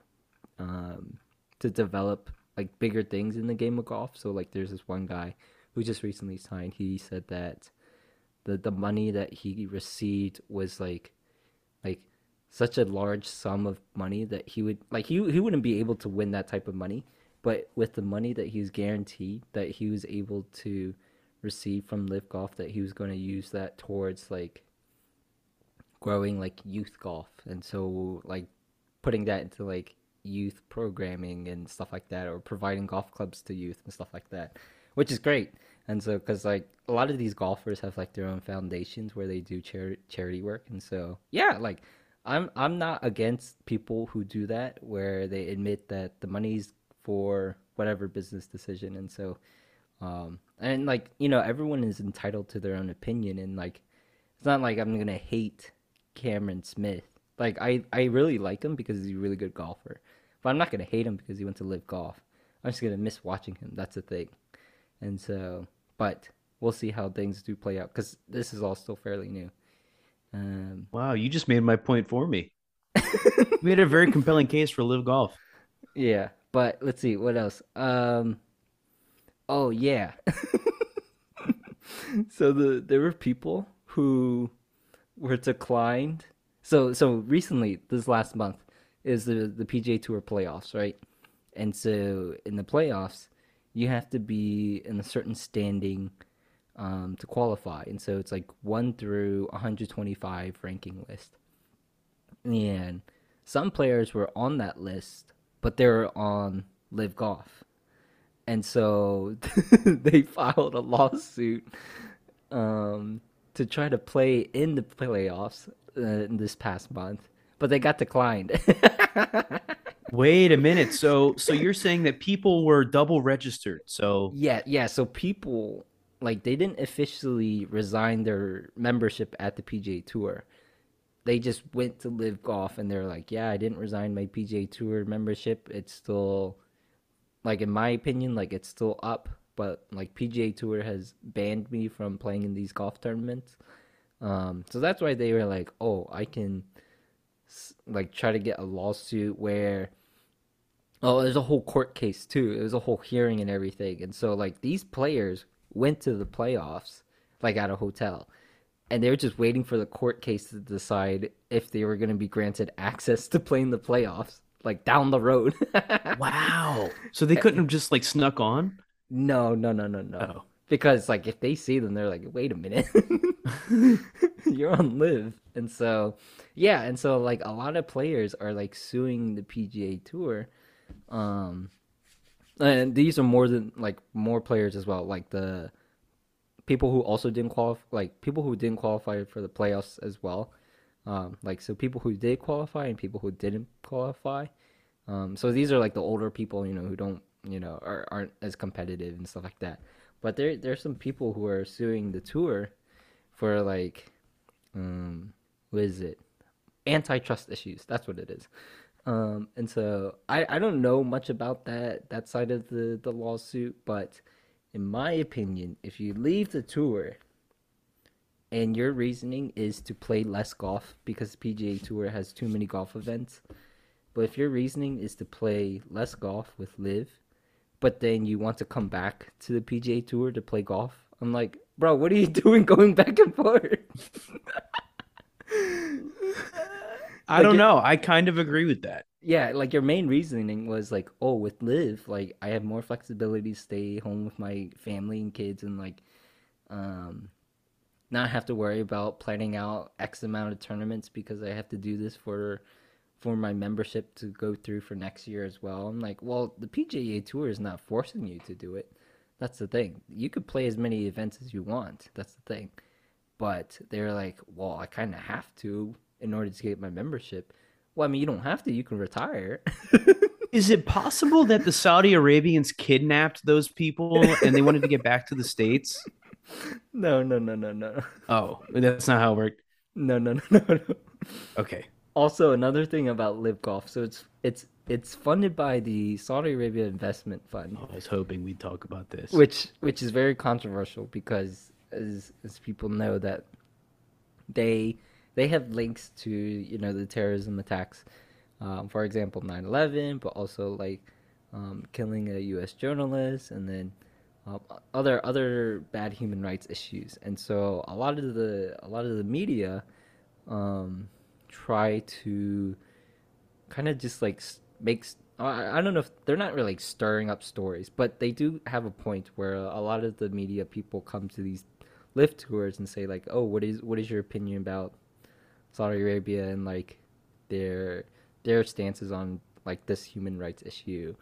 um to develop like bigger things in the game of golf. So like there's this one guy who just recently signed. He said that the the money that he received was like such a large sum of money that he would like he he wouldn't be able to win that type of money, but with the money that he was guaranteed that he was able to receive from LIV Golf, that he was going to use that towards like growing like youth golf, and so like putting that into like youth programming and stuff like that, or providing golf clubs to youth and stuff like that, which is great. And so, because like a lot of these golfers have like their own foundations where they do char- charity work, and so yeah, like I'm I'm not against people who do that where they admit that the money's for whatever business decision and so um and like you know everyone is entitled to their own opinion and like it's not like I'm going to hate Cameron Smith. Like I I really like him because he's a really good golfer. but I'm not gonna hate him because he went to LIV golf. I'm just gonna miss watching him. That's the thing. And so, but we'll see how things do play out because this is all still fairly new. Um, wow, you just made my point for me. we had a very compelling case for LIV golf. Yeah, but let's see what else. Um, oh yeah. so the there were people who were declined. So so recently, this last month, is the the PGA Tour playoffs, right? And so in the playoffs, you have to be in a certain standing um, to qualify, and so it's like one through 125 ranking list. And some players were on that list, but they were on LIV golf, and so they filed a lawsuit um, to try to play in the playoffs uh, this past month, but they got declined. Wait a minute. So so you're saying that people were double registered. So Yeah, yeah, so people like they didn't officially resign their membership at the PGA Tour. They just went to LIV golf and they're like, "Yeah, I didn't resign my PGA Tour membership. It's still like in my opinion, like it's still up, but like PGA Tour has banned me from playing in these golf tournaments." Um, so that's why they were like, "Oh, I can like try to get a lawsuit where Oh, there's a whole court case too. It was a whole hearing and everything. And so like these players went to the playoffs like at a hotel. And they were just waiting for the court case to decide if they were going to be granted access to play in the playoffs like down the road. wow. So they couldn't have just like snuck on? No, no, no, no, no. Oh. Because like if they see them they're like, "Wait a minute. You're on LIV." And so yeah, and so like a lot of players are like suing the PGA Tour um, and these are more than like more players as well. Like the people who also didn't qualify, like people who didn't qualify for the playoffs as well. Um, like so, people who did qualify and people who didn't qualify. Um, so these are like the older people, you know, who don't, you know, are, aren't as competitive and stuff like that. But there, there's some people who are suing the tour for like, um, what is it? Antitrust issues. That's what it is. Um, and so I, I don't know much about that that side of the, the lawsuit, but in my opinion, if you leave the tour and your reasoning is to play less golf because the PGA Tour has too many golf events, but if your reasoning is to play less golf with LIV, but then you want to come back to the PGA Tour to play golf, I'm like, bro, what are you doing going back and forth? I don't know. I kind of agree with that. Yeah, like your main reasoning was like, oh, with LIV, like I have more flexibility to stay home with my family and kids and like um not have to worry about planning out X amount of tournaments because I have to do this for for my membership to go through for next year as well. I'm like, well, the PGA Tour is not forcing you to do it. That's the thing. You could play as many events as you want. That's the thing. But they're like, well, I kind of have to in order to get my membership. Well, I mean, you don't have to. You can retire. Is it possible that the Saudi Arabians kidnapped those people and they wanted to get back to the states? No, no, no, no, no. Oh, that's not how it worked. No, no, no, no, no. Okay. Also, another thing about LIV Golf. So it's it's it's funded by the Saudi Arabia Investment Fund. Oh, I was hoping we'd talk about this. Which which is very controversial because as as people know that they they have links to you know the terrorism attacks, um, for example, 9/11, but also like um, killing a U.S. journalist and then um, other other bad human rights issues. And so a lot of the a lot of the media um, try to kind of just like makes I, I don't know if they're not really stirring up stories, but they do have a point where a lot of the media people come to these LIV tours and say like, "Oh, what is what is your opinion about Saudi Arabia and like their their stances on like this human rights issue.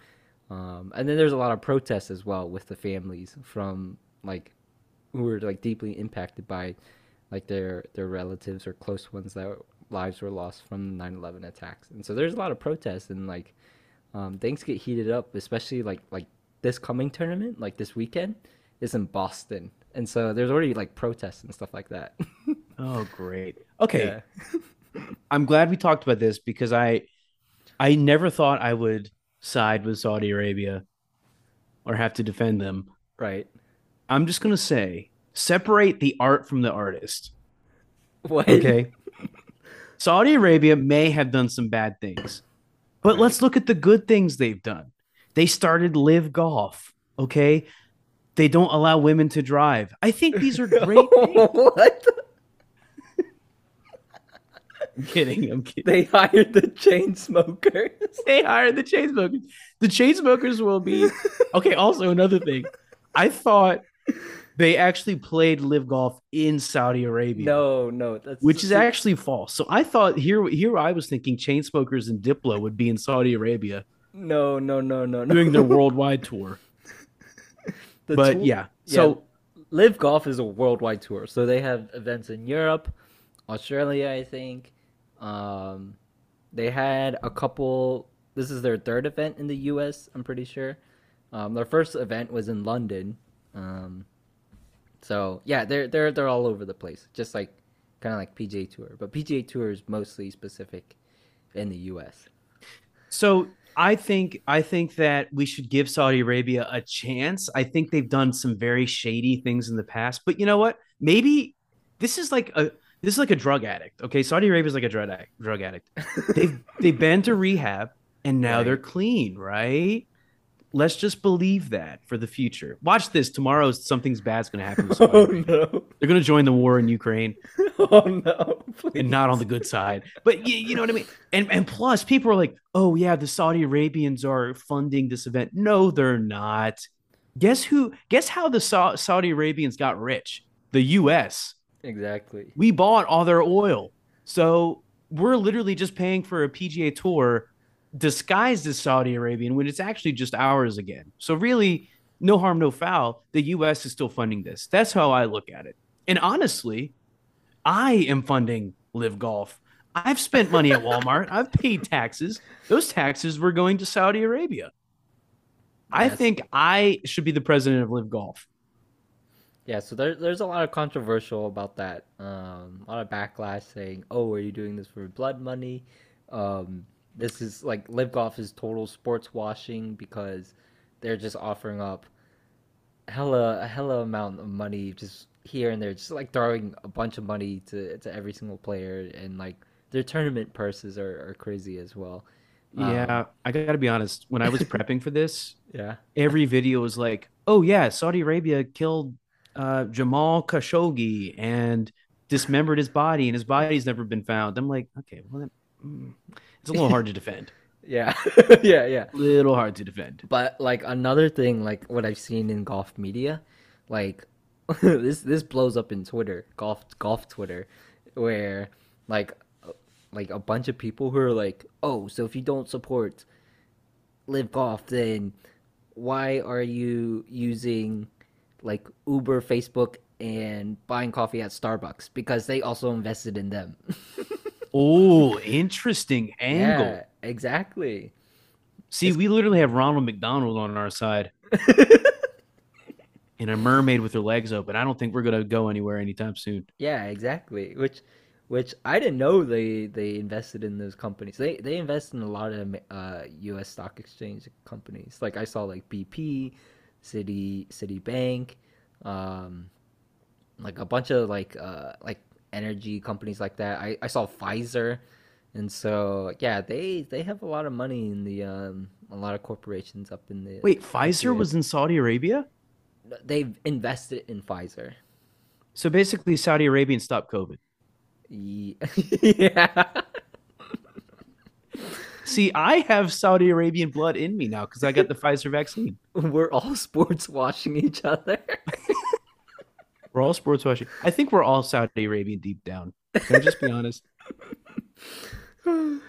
Um, and then there's a lot of protests as well with the families from like who were like deeply impacted by like their their relatives or close ones that lives were lost from the 9/11 attacks. And so there's a lot of protests and like um, things get heated up, especially like like this coming tournament, like this weekend, is in Boston, and so there's already like protests and stuff like that. oh, great. Okay. Yeah. I'm glad we talked about this because I I never thought I would side with Saudi Arabia or have to defend them. Right. I'm just going to say separate the art from the artist. What? Okay. Saudi Arabia may have done some bad things, but Right. let's look at the good things they've done. They started LIV golf. Okay. They don't allow women to drive. I think these are great things. what? I'm kidding. I'm kidding. They hired the Chainsmokers. They hired the Chainsmokers. The Chainsmokers will be okay. Also, another thing, I thought they actually played LIV golf in Saudi Arabia. No, no, that's which is actually false. So I thought here, here I was thinking Chainsmokers and Diplo would be in Saudi Arabia no, no, no, no, no. doing their worldwide tour. The But tour- yeah, so LIV Golf is a worldwide tour, so they have events in Europe, Australia, I think. Um, they had a couple. This is their third event in the U.S. I'm pretty sure. Um, their first event was in London. Um, so yeah, they're they're they're all over the place, just like kind of like PGA Tour, but PGA Tour is mostly specific in the U.S. so I think I think that we should give Saudi Arabia a chance. I think they've done some very shady things in the past, but you know what? Maybe this is like a this is like a drug addict. Okay, Saudi Arabia is like a drug addict. Drug addict. They've they've been to rehab and now Right. they're clean, right? Let's just believe that for the future. Watch this. Tomorrow, something's bad's going to happen. To oh no! They're going to join the war in Ukraine Oh no! Please. and not on the good side. But you, you know what I mean? And and plus, people are like, oh yeah, the Saudi Arabians are funding this event. No, they're not. Guess who? Guess how the Sa- Saudi Arabians got rich? The U.S. Exactly. We bought all their oil, so we're literally just paying for a PGA tour disguised as Saudi Arabian when it's actually just ours again. So really, no harm, no foul. The U.S. is still funding this. That's how I look at it. And honestly, I am funding LIV Golf. I've spent money at Walmart. I've paid taxes. Those taxes were going to Saudi Arabia. I think I should be the president of LIV Golf. Yeah, so there, there's a lot of controversial about that. Um, a lot of backlash saying, "Oh, are you doing this for blood money?" Um, this is like LIV Golf is total sports washing because they're just offering up hella a hella amount of money just here and there, just like throwing a bunch of money to to every single player, and like their tournament purses are, are crazy as well. Um, Yeah, I got to be honest. When I was prepping for this, yeah, every video was like, "Oh yeah, Saudi Arabia killed uh, Jamal Khashoggi and dismembered his body, and his body's never been found." I'm like, okay, well, that, mm, it's a little hard to defend. yeah, yeah, yeah. A little hard to defend. But like another thing, like what I've seen in golf media, like this this blows up in Twitter, golf golf Twitter, where like like a bunch of people who are like, oh, so if you don't support LIV golf, then why are you using like Uber, Facebook, and buying coffee at Starbucks because they also invested in them. Oh, interesting angle. yeah, exactly. See, we literally have Ronald McDonald on our side. and a mermaid with her legs open. I don't think we're gonna go anywhere anytime soon. Yeah, exactly. Which, which I didn't know they they invested in those companies. They they invest in a lot of uh, U.S. stock exchange companies. Like I saw like BP, City Citibank, um, like a bunch of like uh like energy companies like that. I I saw Pfizer, and so yeah, they they have a lot of money in the um a lot of corporations up in the. Wait, Pfizer was in Saudi Arabia? They've invested in Pfizer. So basically, Saudi Arabians stopped COVID. Ye- Yeah. See, I have Saudi Arabian blood in me now because I got the Pfizer vaccine. We're all sports watching each other. We're all sports watching. I think we're all Saudi Arabian deep down. Can I just be honest?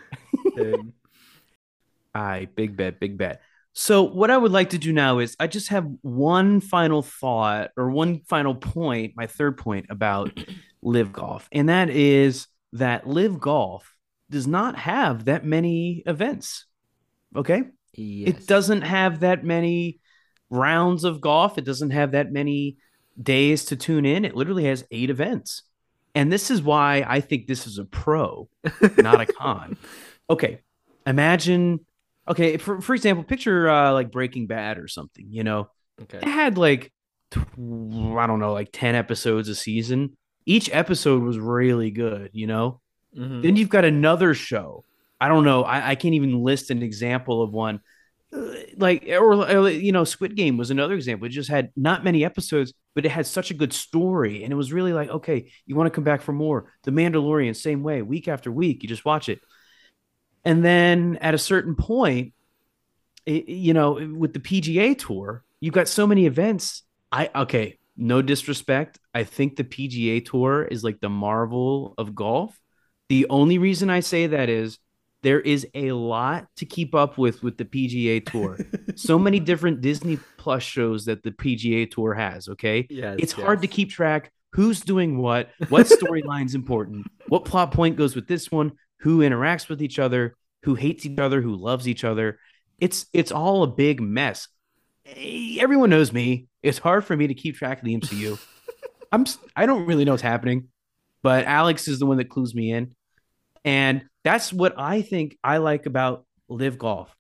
Aye, big bet, big bet. So what I would like to do now is I just have one final thought or one final point, my third point about LIV golf, and that is that LIV golf does not have that many events. Okay? yes. It doesn't have that many rounds of golf. It doesn't have that many days to tune in. It literally has eight events. And this is why I think this is a pro, not a con. Okay. imagine okay for, for example picture uh, like breaking bad or something you know Okay. it had like tw- i don't know like 10 episodes a season each episode was really good you know Mhm. then you've got another show. I don't know. I, I can't even list an example of one. Uh, like or, you know squid game was another example. It just had not many episodes but it had such a good story. And it was really like okay you want to come back for more? The mandalorian same way week after week you just watch it. And then at a certain point it, you know with the pga tour you've got so many events. I okay no disrespect. I think the pga tour is like the marvel of golf the only reason i say that is there is a lot to keep up with with the pga tour. So many different disney plus shows that the pga tour has okay? Yes, it's hard to keep track who's doing what what storyline's important what plot point goes with this one who interacts with each other who hates each other who loves each other. It's it's all a big mess. Eh, everyone knows me. It's hard for me to keep track of the mcu i'm i don't really know what's happening but alex is the one that clues me in and that's what i think i like about LIV golf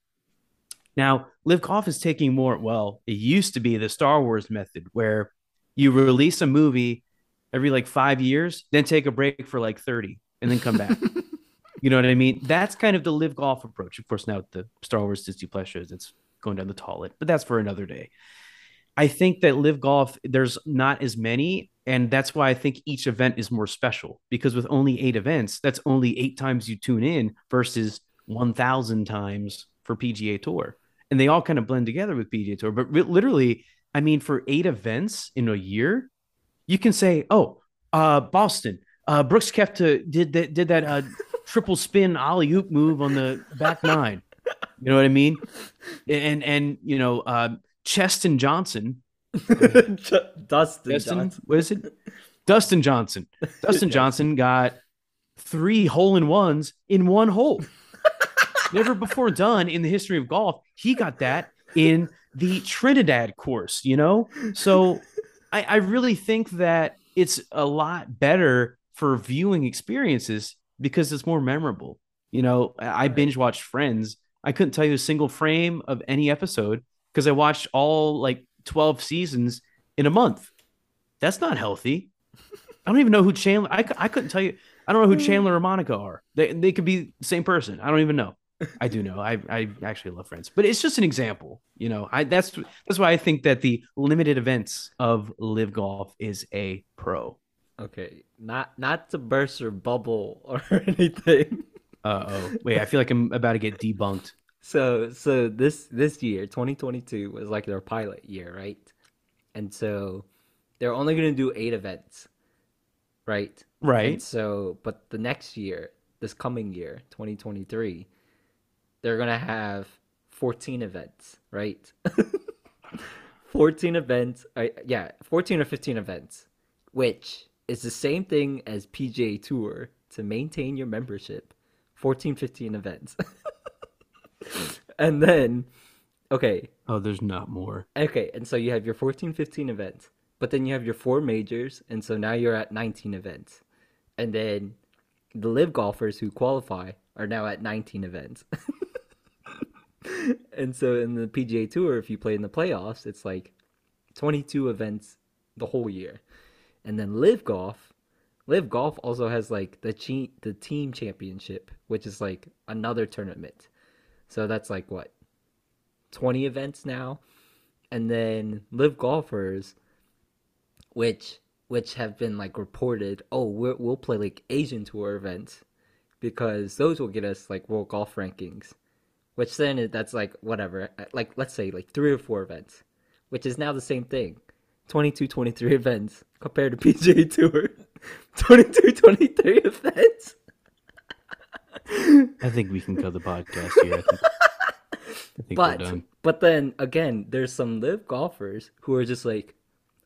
now, LIV Golf is taking more, well, it used to be the Star Wars method where you release a movie every like five years, then take a break for like 30 and then come back. you know what I mean? That's kind of the LIV Golf approach. Of course, now with the Star Wars Disney Plus shows, it's going down the toilet, but that's for another day. I think that LIV Golf, there's not as many. And that's why I think each event is more special because with only eight events, that's only eight times you tune in versus 1,000 times for PGA Tour. And they all kind of blend together with PGA Tour. But literally, I mean, for eight events in a year, you can say, oh, uh, Boston, uh, Brooks Koepka did that, did that uh, triple spin alley oop move on the back nine. You know what I mean? And, and you know, uh, Cheston Johnson Dustin Dustin, Johnson. what is it? Dustin Johnson. Dustin Johnson got three hole in ones in one hole. Never before done in the history of golf. He got that in the Trinidad course, you know? So I, I really think that it's a lot better for viewing experiences because it's more memorable. You know, I I binge watched Friends. I couldn't tell you a single frame of any episode because I watched all like 12 seasons in a month. That's not healthy. I don't even know who Chandler. I, I couldn't tell you. I don't know who Chandler or Monica are. They they could be the same person. I don't even know. I do know. I I actually love Friends, but it's just an example. You know, I that's that's why I think that the limited events of LIV Golf is a pro. Okay, not not to burst your bubble or anything. Uh oh. Wait, I feel like I'm about to get debunked. So so this this year, 2022 was like their pilot year, right? And so they're only gonna do eight events, right? And Right. so, but the next year, this coming year, 2023, they're gonna have 14 events, right? 14 events, uh, yeah, 14 or 15 events, which is the same thing as PGA Tour to maintain your membership. 14, 15 events. and then, okay, Oh, there's not more. Okay, and so you have your 14, 15 events, but then you have your four majors, and so now you're at 19 events. And then the LIV golfers who qualify are now at 19 events. and so in the PGA Tour, if you play in the playoffs, it's like 22 events the whole year. And then LIV golf, LIV golf also has like the che- the team championship, which is like another tournament. So that's like what 20 events now? And then LIV golfers which which have been like reported oh we're, we'll play like asian tour events because those will get us like world golf rankings which then that's like whatever uh, like let's say like three or four events which is now the same thing. 22 23 events compared to pga tour. 22 23 events I think we can cut the podcast here. I think, I think we're but done. but then again, there's some LIV golfers who are just like,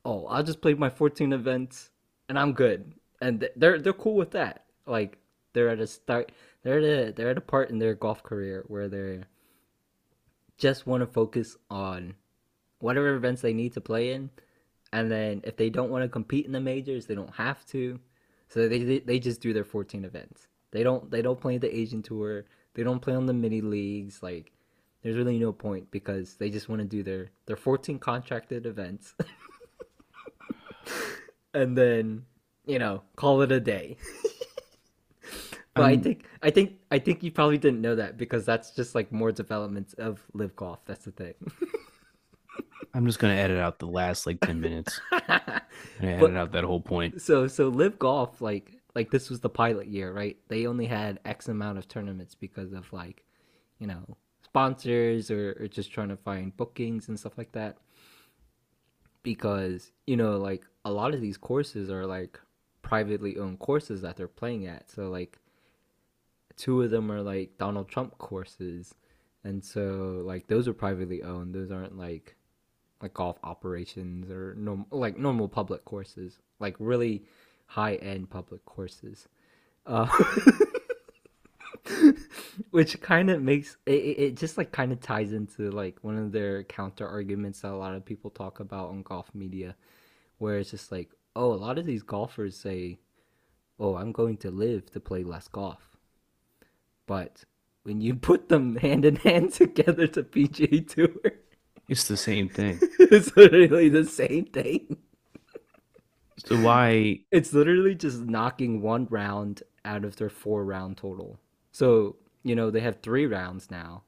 oh, I'll just play my 14 events and I'm good, and they're they're cool with that. Like they're at a start, they're at a, they're at a part in their golf career where they just want to focus on whatever events they need to play in, and then if they don't want to compete in the majors, they don't have to. So they- they just do their 14 events, They don't they don't play the Asian tour. They don't play on the mini leagues. Like there's really no point because they just want to do their their 14 contracted events. and then, you know, call it a day. but I Um, think I think I think you probably didn't know that because that's just like more developments of LIV golf. That's the thing. I'm just gonna edit out the last like ten minutes. And I edit out that whole point. so so LIV golf like like this was the pilot year right? They only had x amount of tournaments because of like you know sponsors or, or just trying to find bookings and stuff like that. Because you know like a lot of these courses are like privately owned courses that they're playing at. So like two of them are like donald trump courses. And so like those are privately owned. Those aren't like like golf operations or norm- like normal public courses. Like really high end public courses. Uh, which kind of makes it, it just like kind of ties into like one of their counter arguments that a lot of people talk about on golf media where it's just like oh a lot of these golfers say oh i'm going to LIV to play less golf. But when you put them hand in hand together to pga tour It's the same thing. it's literally the same thing So why? it's literally just knocking one round out of their four round total. So, you know, they have three rounds now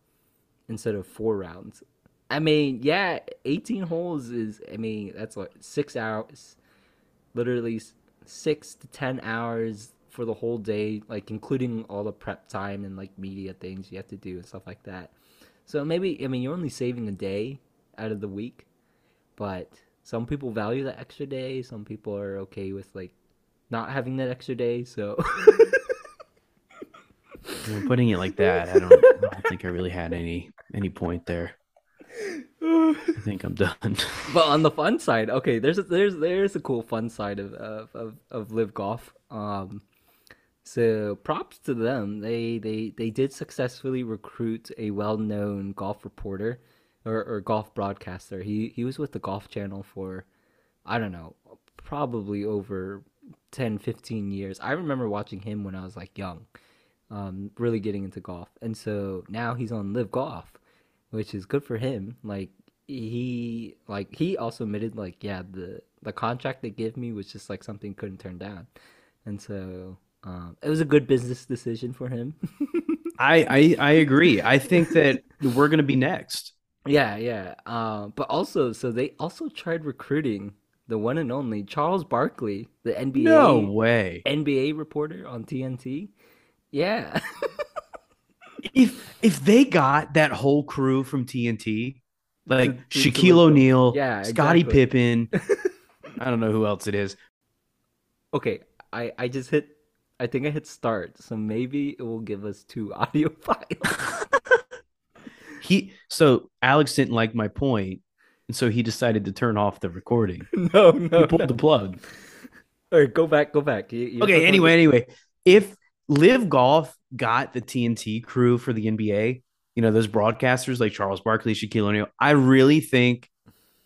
instead of four rounds. I mean, yeah, 18 holes is, I mean, that's like six hours, literally six to 10 hours for the whole day, like including all the prep time and like media things you have to do and stuff like that. So maybe, I mean, you're only saving a day out of the week, but some people value that extra day. Some people are okay with like not having that extra day. So When putting it like that, I don't, I don't think I really had any any point there. I think I'm done. but on the fun side, okay, there's a, there's there's a cool fun side of of of, of LIV golf. Um, so props to them. They they they did successfully recruit a well known golf reporter or, or golf broadcaster. He he was with the Golf Channel for I don't know, probably over 10, 15 years. I remember watching him when I was like young, um, really getting into golf, and so now he's on LIV Golf, which is good for him. Like he like he also admitted like yeah the the contract they gave me was just like something couldn't turn down, and so um, it was a good business decision for him. I, I I agree. I think that we're gonna be next. Yeah, yeah. Um, but also, so they also tried recruiting the one and only Charles Barkley, the NBA No way. NBA reporter on TNT. Yeah, If if they got that whole crew from TNT, like To- to- to Shaquille O'Neal, Yeah, Scottie exactly. Pippen, I don't know who else it is. okay. I I just hit. I think I hit start, so maybe it will give us two audio files. He so Alex didn't like my point, and so he decided to turn off the recording. no, no. He pulled no. the plug. All right, go back, go back. You- you're Okay, anyway, to- anyway, if LIV Golf got the TNT crew for the NBA, you know, those broadcasters like Charles Barkley, Shaquille O'Neal, I really think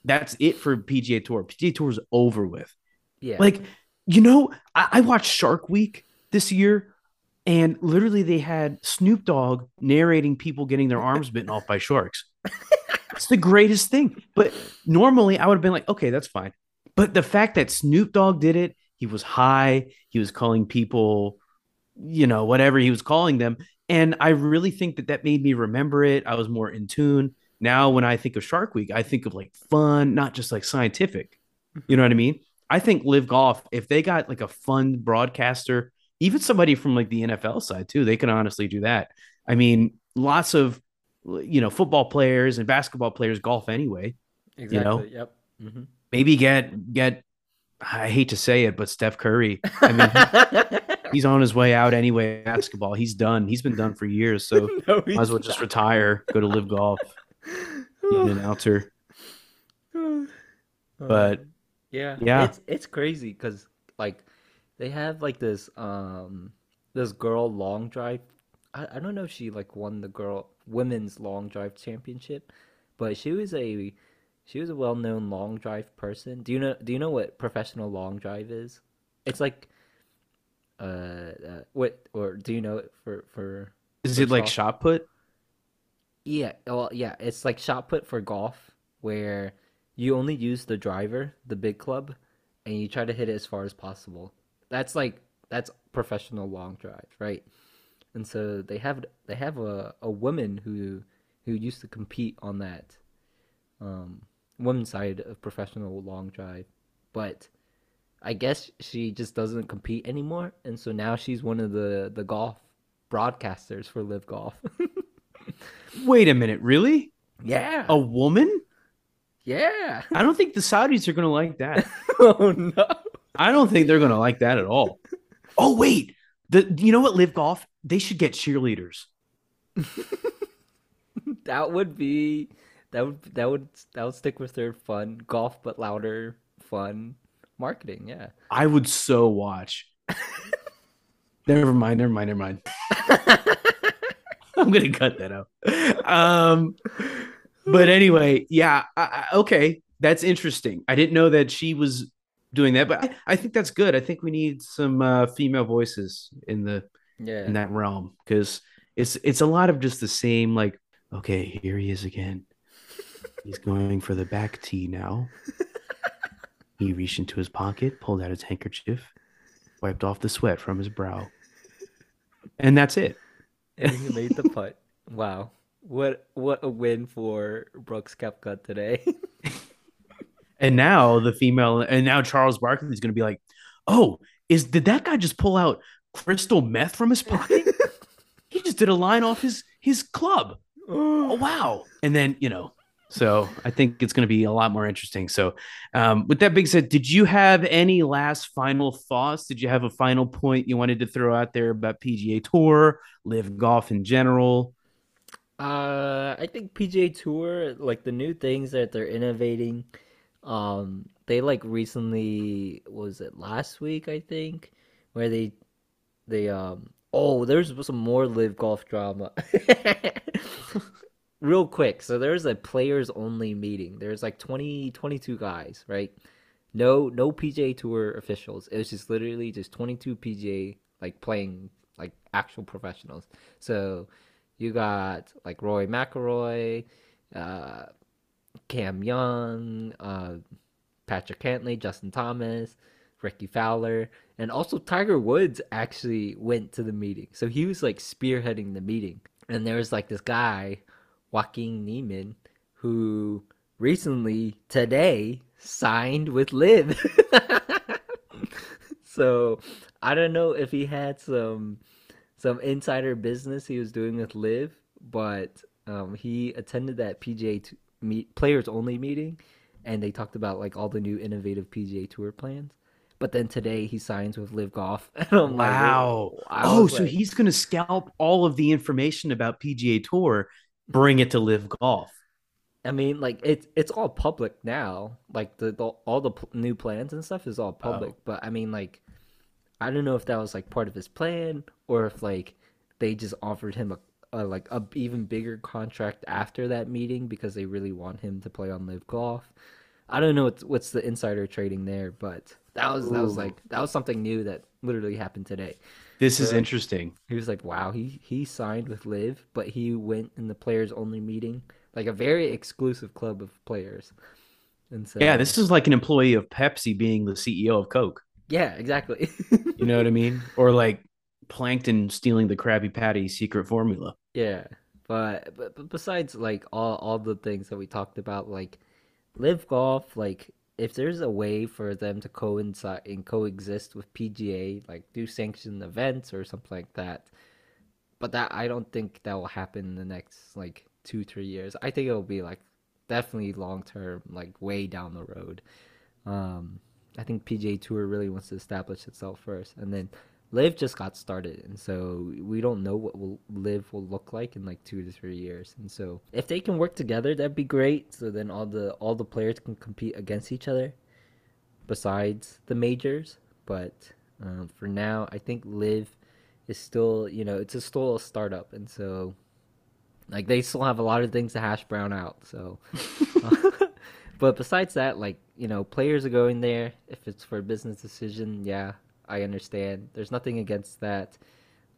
that's it for PGA Tour. PGA Tour is over with. yeah, Like, you know, I, I watched Shark Week this year, and literally they had Snoop Dogg narrating people getting their arms bitten off by sharks. it's the greatest thing. But normally I would have been like, okay, that's fine. But the fact that Snoop Dogg did it, he was high, he was calling people, you know, whatever he was calling them. And I really think that that made me remember it. I was more in tune. Now, when I think of Shark Week, I think of like fun, not just like scientific. You know what I mean? I think LIV Golf, if they got like a fun broadcaster, even somebody from like the NFL side too, they can honestly do that. I mean, lots of you know football players and basketball players golf anyway. exactly. know? Yep. hmm Maybe get get. I hate to say it, but Steph Curry. I mean, he's on his way out anyway. Basketball, he's done. He's been done for years. So no, might as well just retire, go to LIV Golf, an announcer. But yeah, yeah. it's it's crazy because like they have like this um this girl long drive. I, I don't know if she like won the girl women's long drive championship, but she was a she was a well known long drive person. Do you know Do you know what professional long drive is? It's like uh, uh what or do you know it for for Is for it like shot put? Yeah, well, yeah, it's like shot put for golf where you only use the driver, the big club, and you try to hit it as far as possible. That's like that's professional long drive, right? And so they have they have a, a woman who who used to compete on that um women's side of professional long drive, but I guess she just doesn't compete anymore, and so now she's one of the the golf broadcasters for LIV Golf. Wait a minute, really? yeah. A woman? Yeah. I don't think the Saudis are gonna like that. oh no. I don't think they're gonna like that at all. Oh wait, the you know what? LIV golf. They should get cheerleaders. That would be that would that would that would stick with their fun golf but louder fun marketing. Yeah. I would so watch. never mind. Never mind. Never mind. I'm gonna cut that out. Um, but anyway, yeah. I, I, okay, that's interesting. I didn't know that she was doing that, but I, I think that's good. I think we need some uh, female voices in the Yeah. in that realm because it's it's a lot of just the same. Like, okay, here he is again. He's going for the back tee now. He reached into his pocket, pulled out his handkerchief, wiped off the sweat from his brow, and that's it. and he made the putt. Wow. What what a win for Brooks Koepka today. And now the female, and now Charles Barkley is going to be like, "Oh, is did that guy just pull out crystal meth from his pocket? he just did a line off his his club. Oh wow!" And then you know, so I think it's going to be a lot more interesting. So, um, with that being said, did you have any last final thoughts? Did you have a final point you wanted to throw out there about PGA Tour, LIV Golf in general? Uh, I think PGA Tour, like the new things that they're innovating, um, they like recently was it last week I think, where they they um oh there's some more LIV golf drama. Real quick, so there's a players only meeting. There's like 20 22 guys, right? No no PGA Tour officials. It was just literally just 22 PGA like playing like actual professionals. So you got like Roy McIlroy, uh, Cam Young, uh, Patrick Cantlay, Justin Thomas, Rickie Fowler, and also Tiger Woods actually went to the meeting. So he was like spearheading the meeting. And there was like this guy, Joaquin Niemann, who recently today signed with LIV. so I don't know if he had some some insider business he was doing with LIV, but um, he attended that PGA t- meet players only meeting, and they talked about like all the new innovative PGA Tour plans. But then today he signs with LIV Golf, and I'm like, Wow. Oh, so like- he's going to scalp all of the information about PGA Tour, bring it to LIV Golf. I mean, like it's it's all public now. Like the, the all the pl- new plans and stuff is all oh. public. But I mean, like I don't know if that was like part of his plan or if like they just offered him a, a like a even bigger contract after that meeting because they really want him to play on LIV Golf. I don't know what's what's the insider trading there, but that was that was like that was something new that literally happened today. This is interesting. He was like, "Wow, he he signed with LIV, but he went in the players only meeting, like a very exclusive club of players." And so, Yeah, this is like an employee of Pepsi being the CEO of Coke. yeah, exactly. You know what I mean? Or like Plankton stealing the Krabby Patty secret formula. yeah, but, but but besides like all all the things that we talked about, like LIV Golf, like if there's a way for them to coincide and coexist with PGA, like do sanctioned events or something like that. But that I don't think that will happen in the next like two three years. I think it'll be like definitely long term, like way down the road. Um, I think PGA Tour really wants to establish itself first, and then LIV just got started, and so we don't know what will LIV will look like in like two to three years. And so if they can work together, that'd be great. So then all the all the players can compete against each other, besides the majors. But um, for now, I think LIV is still you know it's a still a startup, and so like they still have a lot of things to hash brown out. So. but besides that, like you know, players are going there. If it's for a business decision, yeah, I understand. There's nothing against that.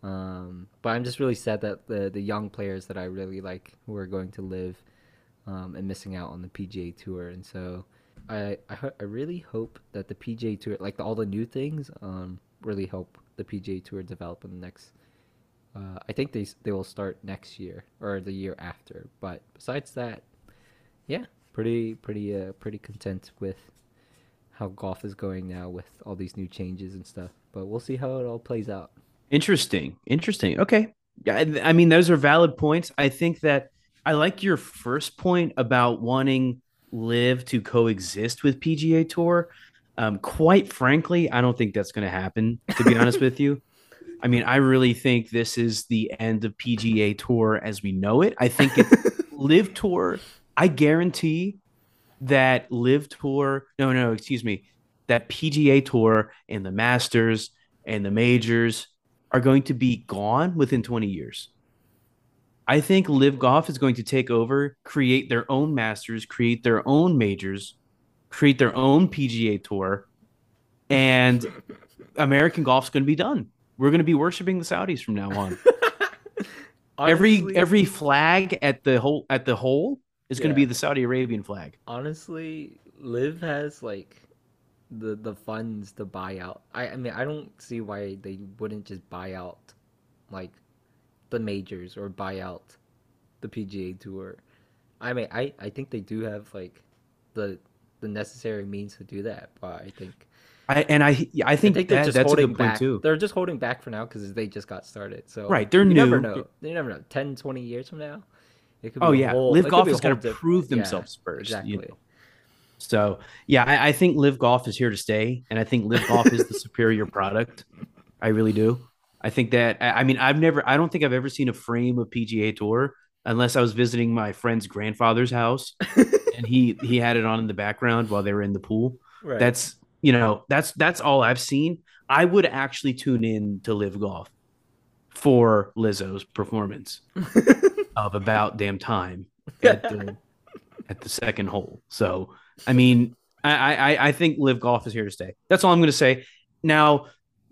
Um, but I'm just really sad that the the young players that I really like who are going to LIV um, and missing out on the PGA Tour, and so I I, I really hope that the PGA Tour, like the, all the new things, um, really help the PGA Tour develop in the next. Uh, I think they they will start next year or the year after. But besides that, yeah, pretty pretty uh, pretty content with how golf is going now with all these new changes and stuff. But we'll see how it all plays out. Interesting. Interesting. Okay. I, I mean, those are valid points. I think that I like your first point about wanting LIV to coexist with PGA Tour. Um, quite frankly, I don't think that's going to happen. To be honest with you, I mean, I really think this is the end of PGA Tour as we know it. I think it LIV Tour. I guarantee that LIV Tour. No, no, excuse me. That PGA Tour and the Masters and the majors are going to be gone within 20 years. I think LIV Golf is going to take over, create their own masters, create their own majors, create their own PGA tour, and American golf's going to be done. We're going to be worshiping the Saudis from now on. every every flag at the whole at the hole is yeah. going to be the Saudi Arabian flag. Honestly, LIV has like the the funds to buy out. I I mean I don't see why they wouldn't just buy out like the majors or buy out the PGA Tour. I mean I I think they do have like the the necessary means to do that, but I think I and I I think, I think they're that, just holding back. too. They're just holding back for now because they just got started. So right, they're you new. Never know. You never know. 10, 20 years from now, it could. oh yeah, whole, LIV Golf is going to prove themselves yeah, first. Exactly. You know? So yeah, I, I, think LIV Golf is here to stay, and I think LIV Golf is the superior product. I really do. I think that I mean I've never I don't think I've ever seen a frame of PGA Tour unless I was visiting my friend's grandfather's house and he he had it on in the background while they were in the pool. Right. That's you know that's that's all I've seen. I would actually tune in to LIV Golf for Lizzo's performance of about damn time at the at the second hole. So I mean, I, I, I think LIV Golf is here to stay. That's all I'm going to say. Now,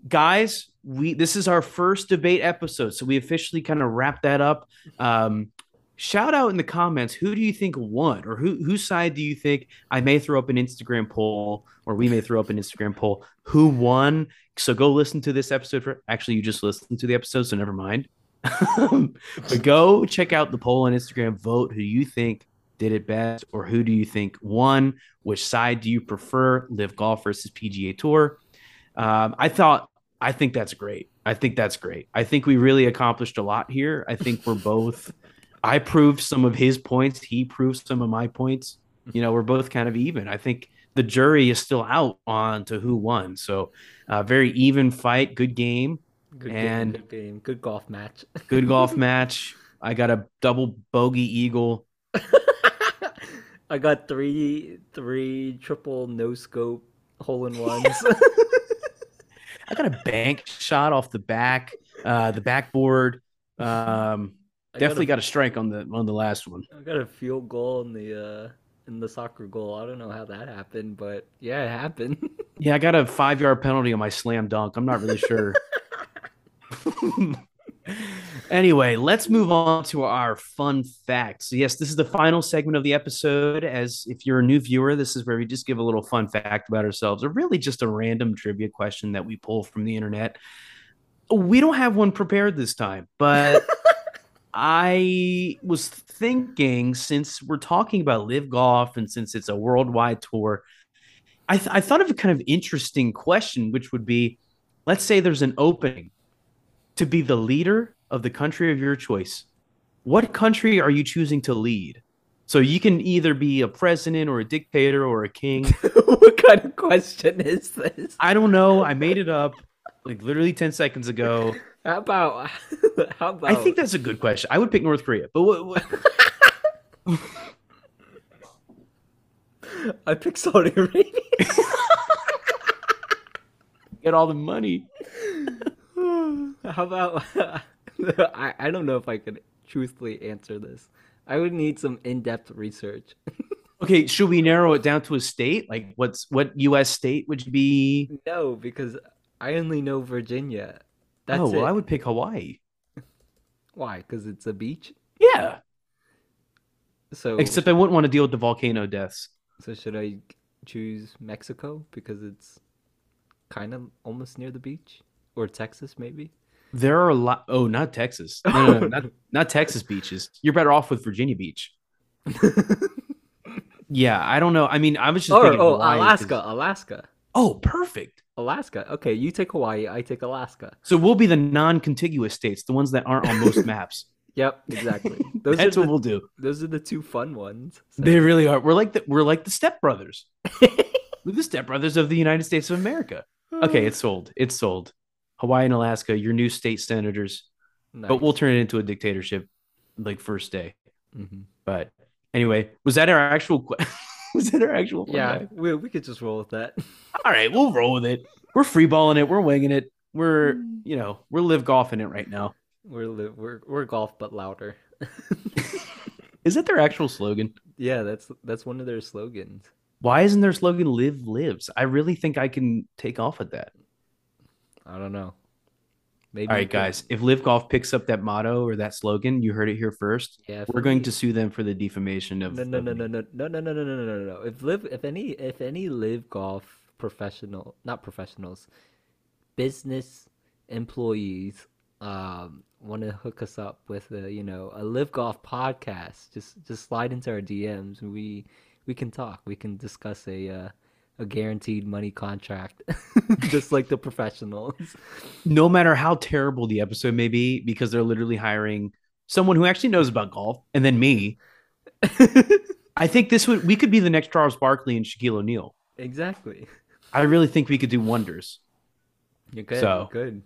guys, we this is our first debate episode, so we officially kind of wrap that up. Um, shout out in the comments who do you think won, or who whose side do you think? I may throw up an Instagram poll, or we may throw up an Instagram poll. Who won? So go listen to this episode. For actually, you just listened to the episode, so never mind. but go check out the poll on Instagram. Vote who you think did it best, or who do you think won? Which side do you prefer? LIV Golf versus PGA Tour. Um, I thought, I think that's great. I think that's great. I think we really accomplished a lot here. I think we're both. I proved some of his points. He proved some of my points. You know, we're both kind of even. I think the jury is still out on to who won. So, uh, very even fight, good game, good and game, good game, good golf match, good golf match. I got a double bogey eagle. I got three three triple no scope hole in ones. I got a bank shot off the back, uh, the backboard. Um, definitely got a, got a, strike on the on the last one. I got a field goal in the uh, in the soccer goal. I don't know how that happened, but yeah, it happened. yeah, I got a five yard penalty on my slam dunk. I'm not really sure. anyway, let's move on to our fun facts. Yes, this is the final segment of the episode. As if you're a new viewer, this is where we just give a little fun fact about ourselves, or really just a random trivia question that we pull from the internet. We don't have one prepared this time, but I was thinking since we're talking about LIV Golf and since it's a worldwide tour, I, th- I thought of a kind of interesting question, which would be let's say there's an opening to be the leader of the country of your choice, what country are you choosing to lead? So you can either be a president or a dictator or a king. what kind of question is this? I don't know. I made it up like literally 10 seconds ago. How about how about I think that's a good question. I would pick North Korea. But what, what... I pick Saudi Arabia. Get all the money. How about I, I don't know if I could truthfully answer this. I would need some in-depth research. okay, should we narrow it down to a state? Like what's what US state would you be? No, because I only know Virginia. That's oh, well. I would pick Hawaii. Why? Because it's a beach. Yeah. So Except I wouldn't want to deal with the volcano deaths. so should I choose Mexico because it's kind of almost near the beach, or Texas maybe? There are a lot. Oh, not Texas. No, no, no, not, not Texas beaches. You're better off with Virginia Beach. Yeah, I don't know. I mean, I was just or thinking oh, Hawaii 'cause- Alaska, Alaska, Oh, perfect. Alaska. Okay, you take Hawaii, I take Alaska. So we'll be the non-contiguous states, the ones that aren't on most maps. Yep, exactly. Those That's are what we'll do. those are the two fun ones. So- They really are. We're like the we're like the stepbrothers. we're the stepbrothers of the United States of America. Okay, it's sold. It's sold. Hawaii and Alaska, your new state senators. But we'll turn it into a dictatorship like first day. Mhm. But anyway, was that our actual was that our actual Yeah, we we could just roll with that. All right, we'll roll with it. We're freeballing it. We're winging it. We're, you know, we're LIV golfing it right now. We're li- we're we're golf but louder. Is that their actual slogan? yeah, that's that's one of their slogans. Why isn't their slogan live lives? I really think I can take off with that. I don't know. Maybe All you right, could- guys. If LIV Golf picks up that motto or that slogan, you heard it here first. Yeah, We're going to sue them for the defamation of. No, no, no, no, no, no, no, no, no, no, no, no, no. If LIV, if any, if any LIV golf professional, not professionals, business employees, um, want to hook us up with a, you know, a LIV golf podcast, just just slide into our DMs. and We we can talk. We can discuss a uh, a guaranteed money contract, just like the professionals. No matter how terrible the episode may be, because they're literally hiring someone who actually knows about golf, and then me. I think this would we could be the next Charles Barkley and Shaquille O'Neal. exactly. I really think we could do wonders. You're good. So- good.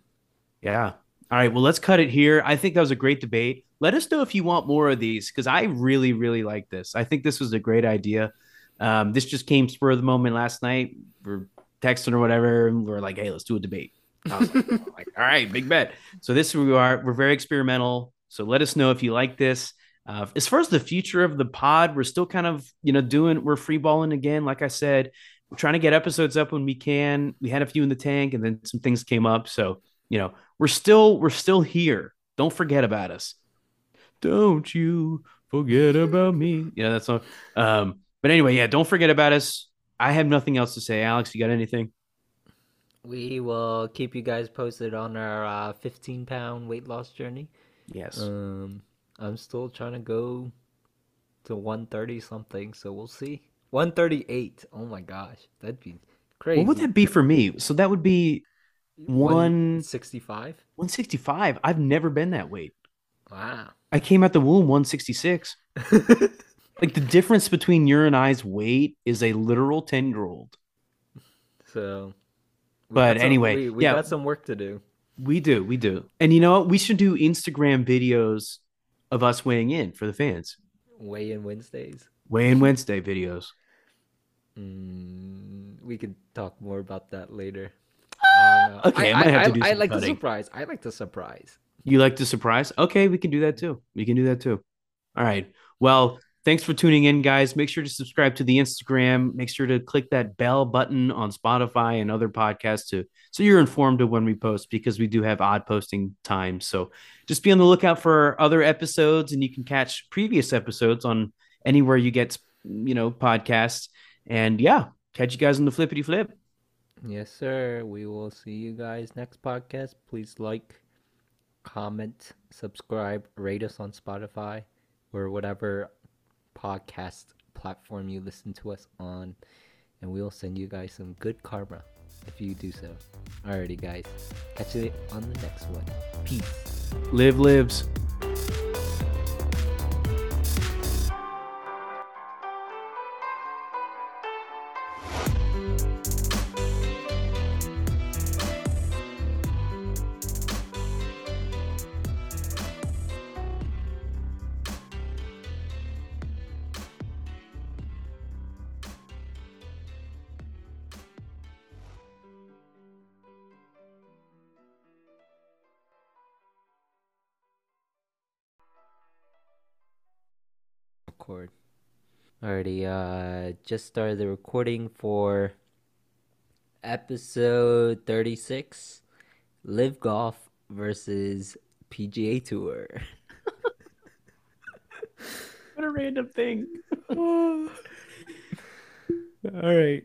Yeah. All right. Well, let's cut it here. I think that was a great debate. Let us know if you want more of these because I really, really like this. I think this was a great idea. Um, this just came spur of the moment last night. We're texting or whatever, and we're like, "Hey, let's do a debate." Like, like, all right, big bet. So this is where we are. We're very experimental. So let us know if you like this. Uh, as far as the future of the pod, we're still kind of, you know, doing, we're free balling again. Like I said, we're trying to get episodes up when we can. We had a few in the tank and then some things came up. So, you know, we're still, we're still here. Don't forget about us. Don't you forget about me. Yeah, that's all. Um, but anyway, yeah, don't forget about us. I have nothing else to say. Alex, you got anything? We will keep you guys posted on our uh, 15 pound weight loss journey. Yes. Um, I'm still trying to go to 130 something, so we'll see. 138. Oh my gosh, that'd be crazy. what would that be for me? So that would be 165? 165. I've never been that weight. Wow. I came out the womb 166. Like the difference between your and I's weight is a literal 10 year old. so, But got some- anyway, we, we yeah. got some work to do. We do, we do. And you know what? We should do Instagram videos of us weighing in for the fans. Weigh in Wednesdays. Weigh in Wednesday videos. Mm, we could talk more about that later. I don't know. Okay, I might have to do I like the surprise. I like the surprise. You like to surprise? Okay, we can do that too. We can do that too. All right. Well, thanks for tuning in, guys. Make sure to subscribe to the Instagram. Make sure to click that bell button on Spotify and other podcasts to so you're informed of when we post because we do have odd posting times. So just be on the lookout for other episodes, and you can catch previous episodes on anywhere you get you know podcasts. And yeah, catch you guys on the flippity flip. Yes, sir. We will see you guys next podcast. Please like, comment, subscribe, rate us on Spotify or whatever podcast platform you listen to us on. And we'll send you guys some good karma if you do so. Alrighty, guys. Catch you on the next one. Peace. Live lives. Alrighty, uh, just started the recording for Episode 36 LIV Golf versus PGA Tour. what a random thing. All right.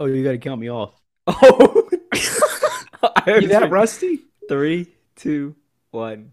Oh, you got to count me off. Oh, you that rusty? Three, two, one.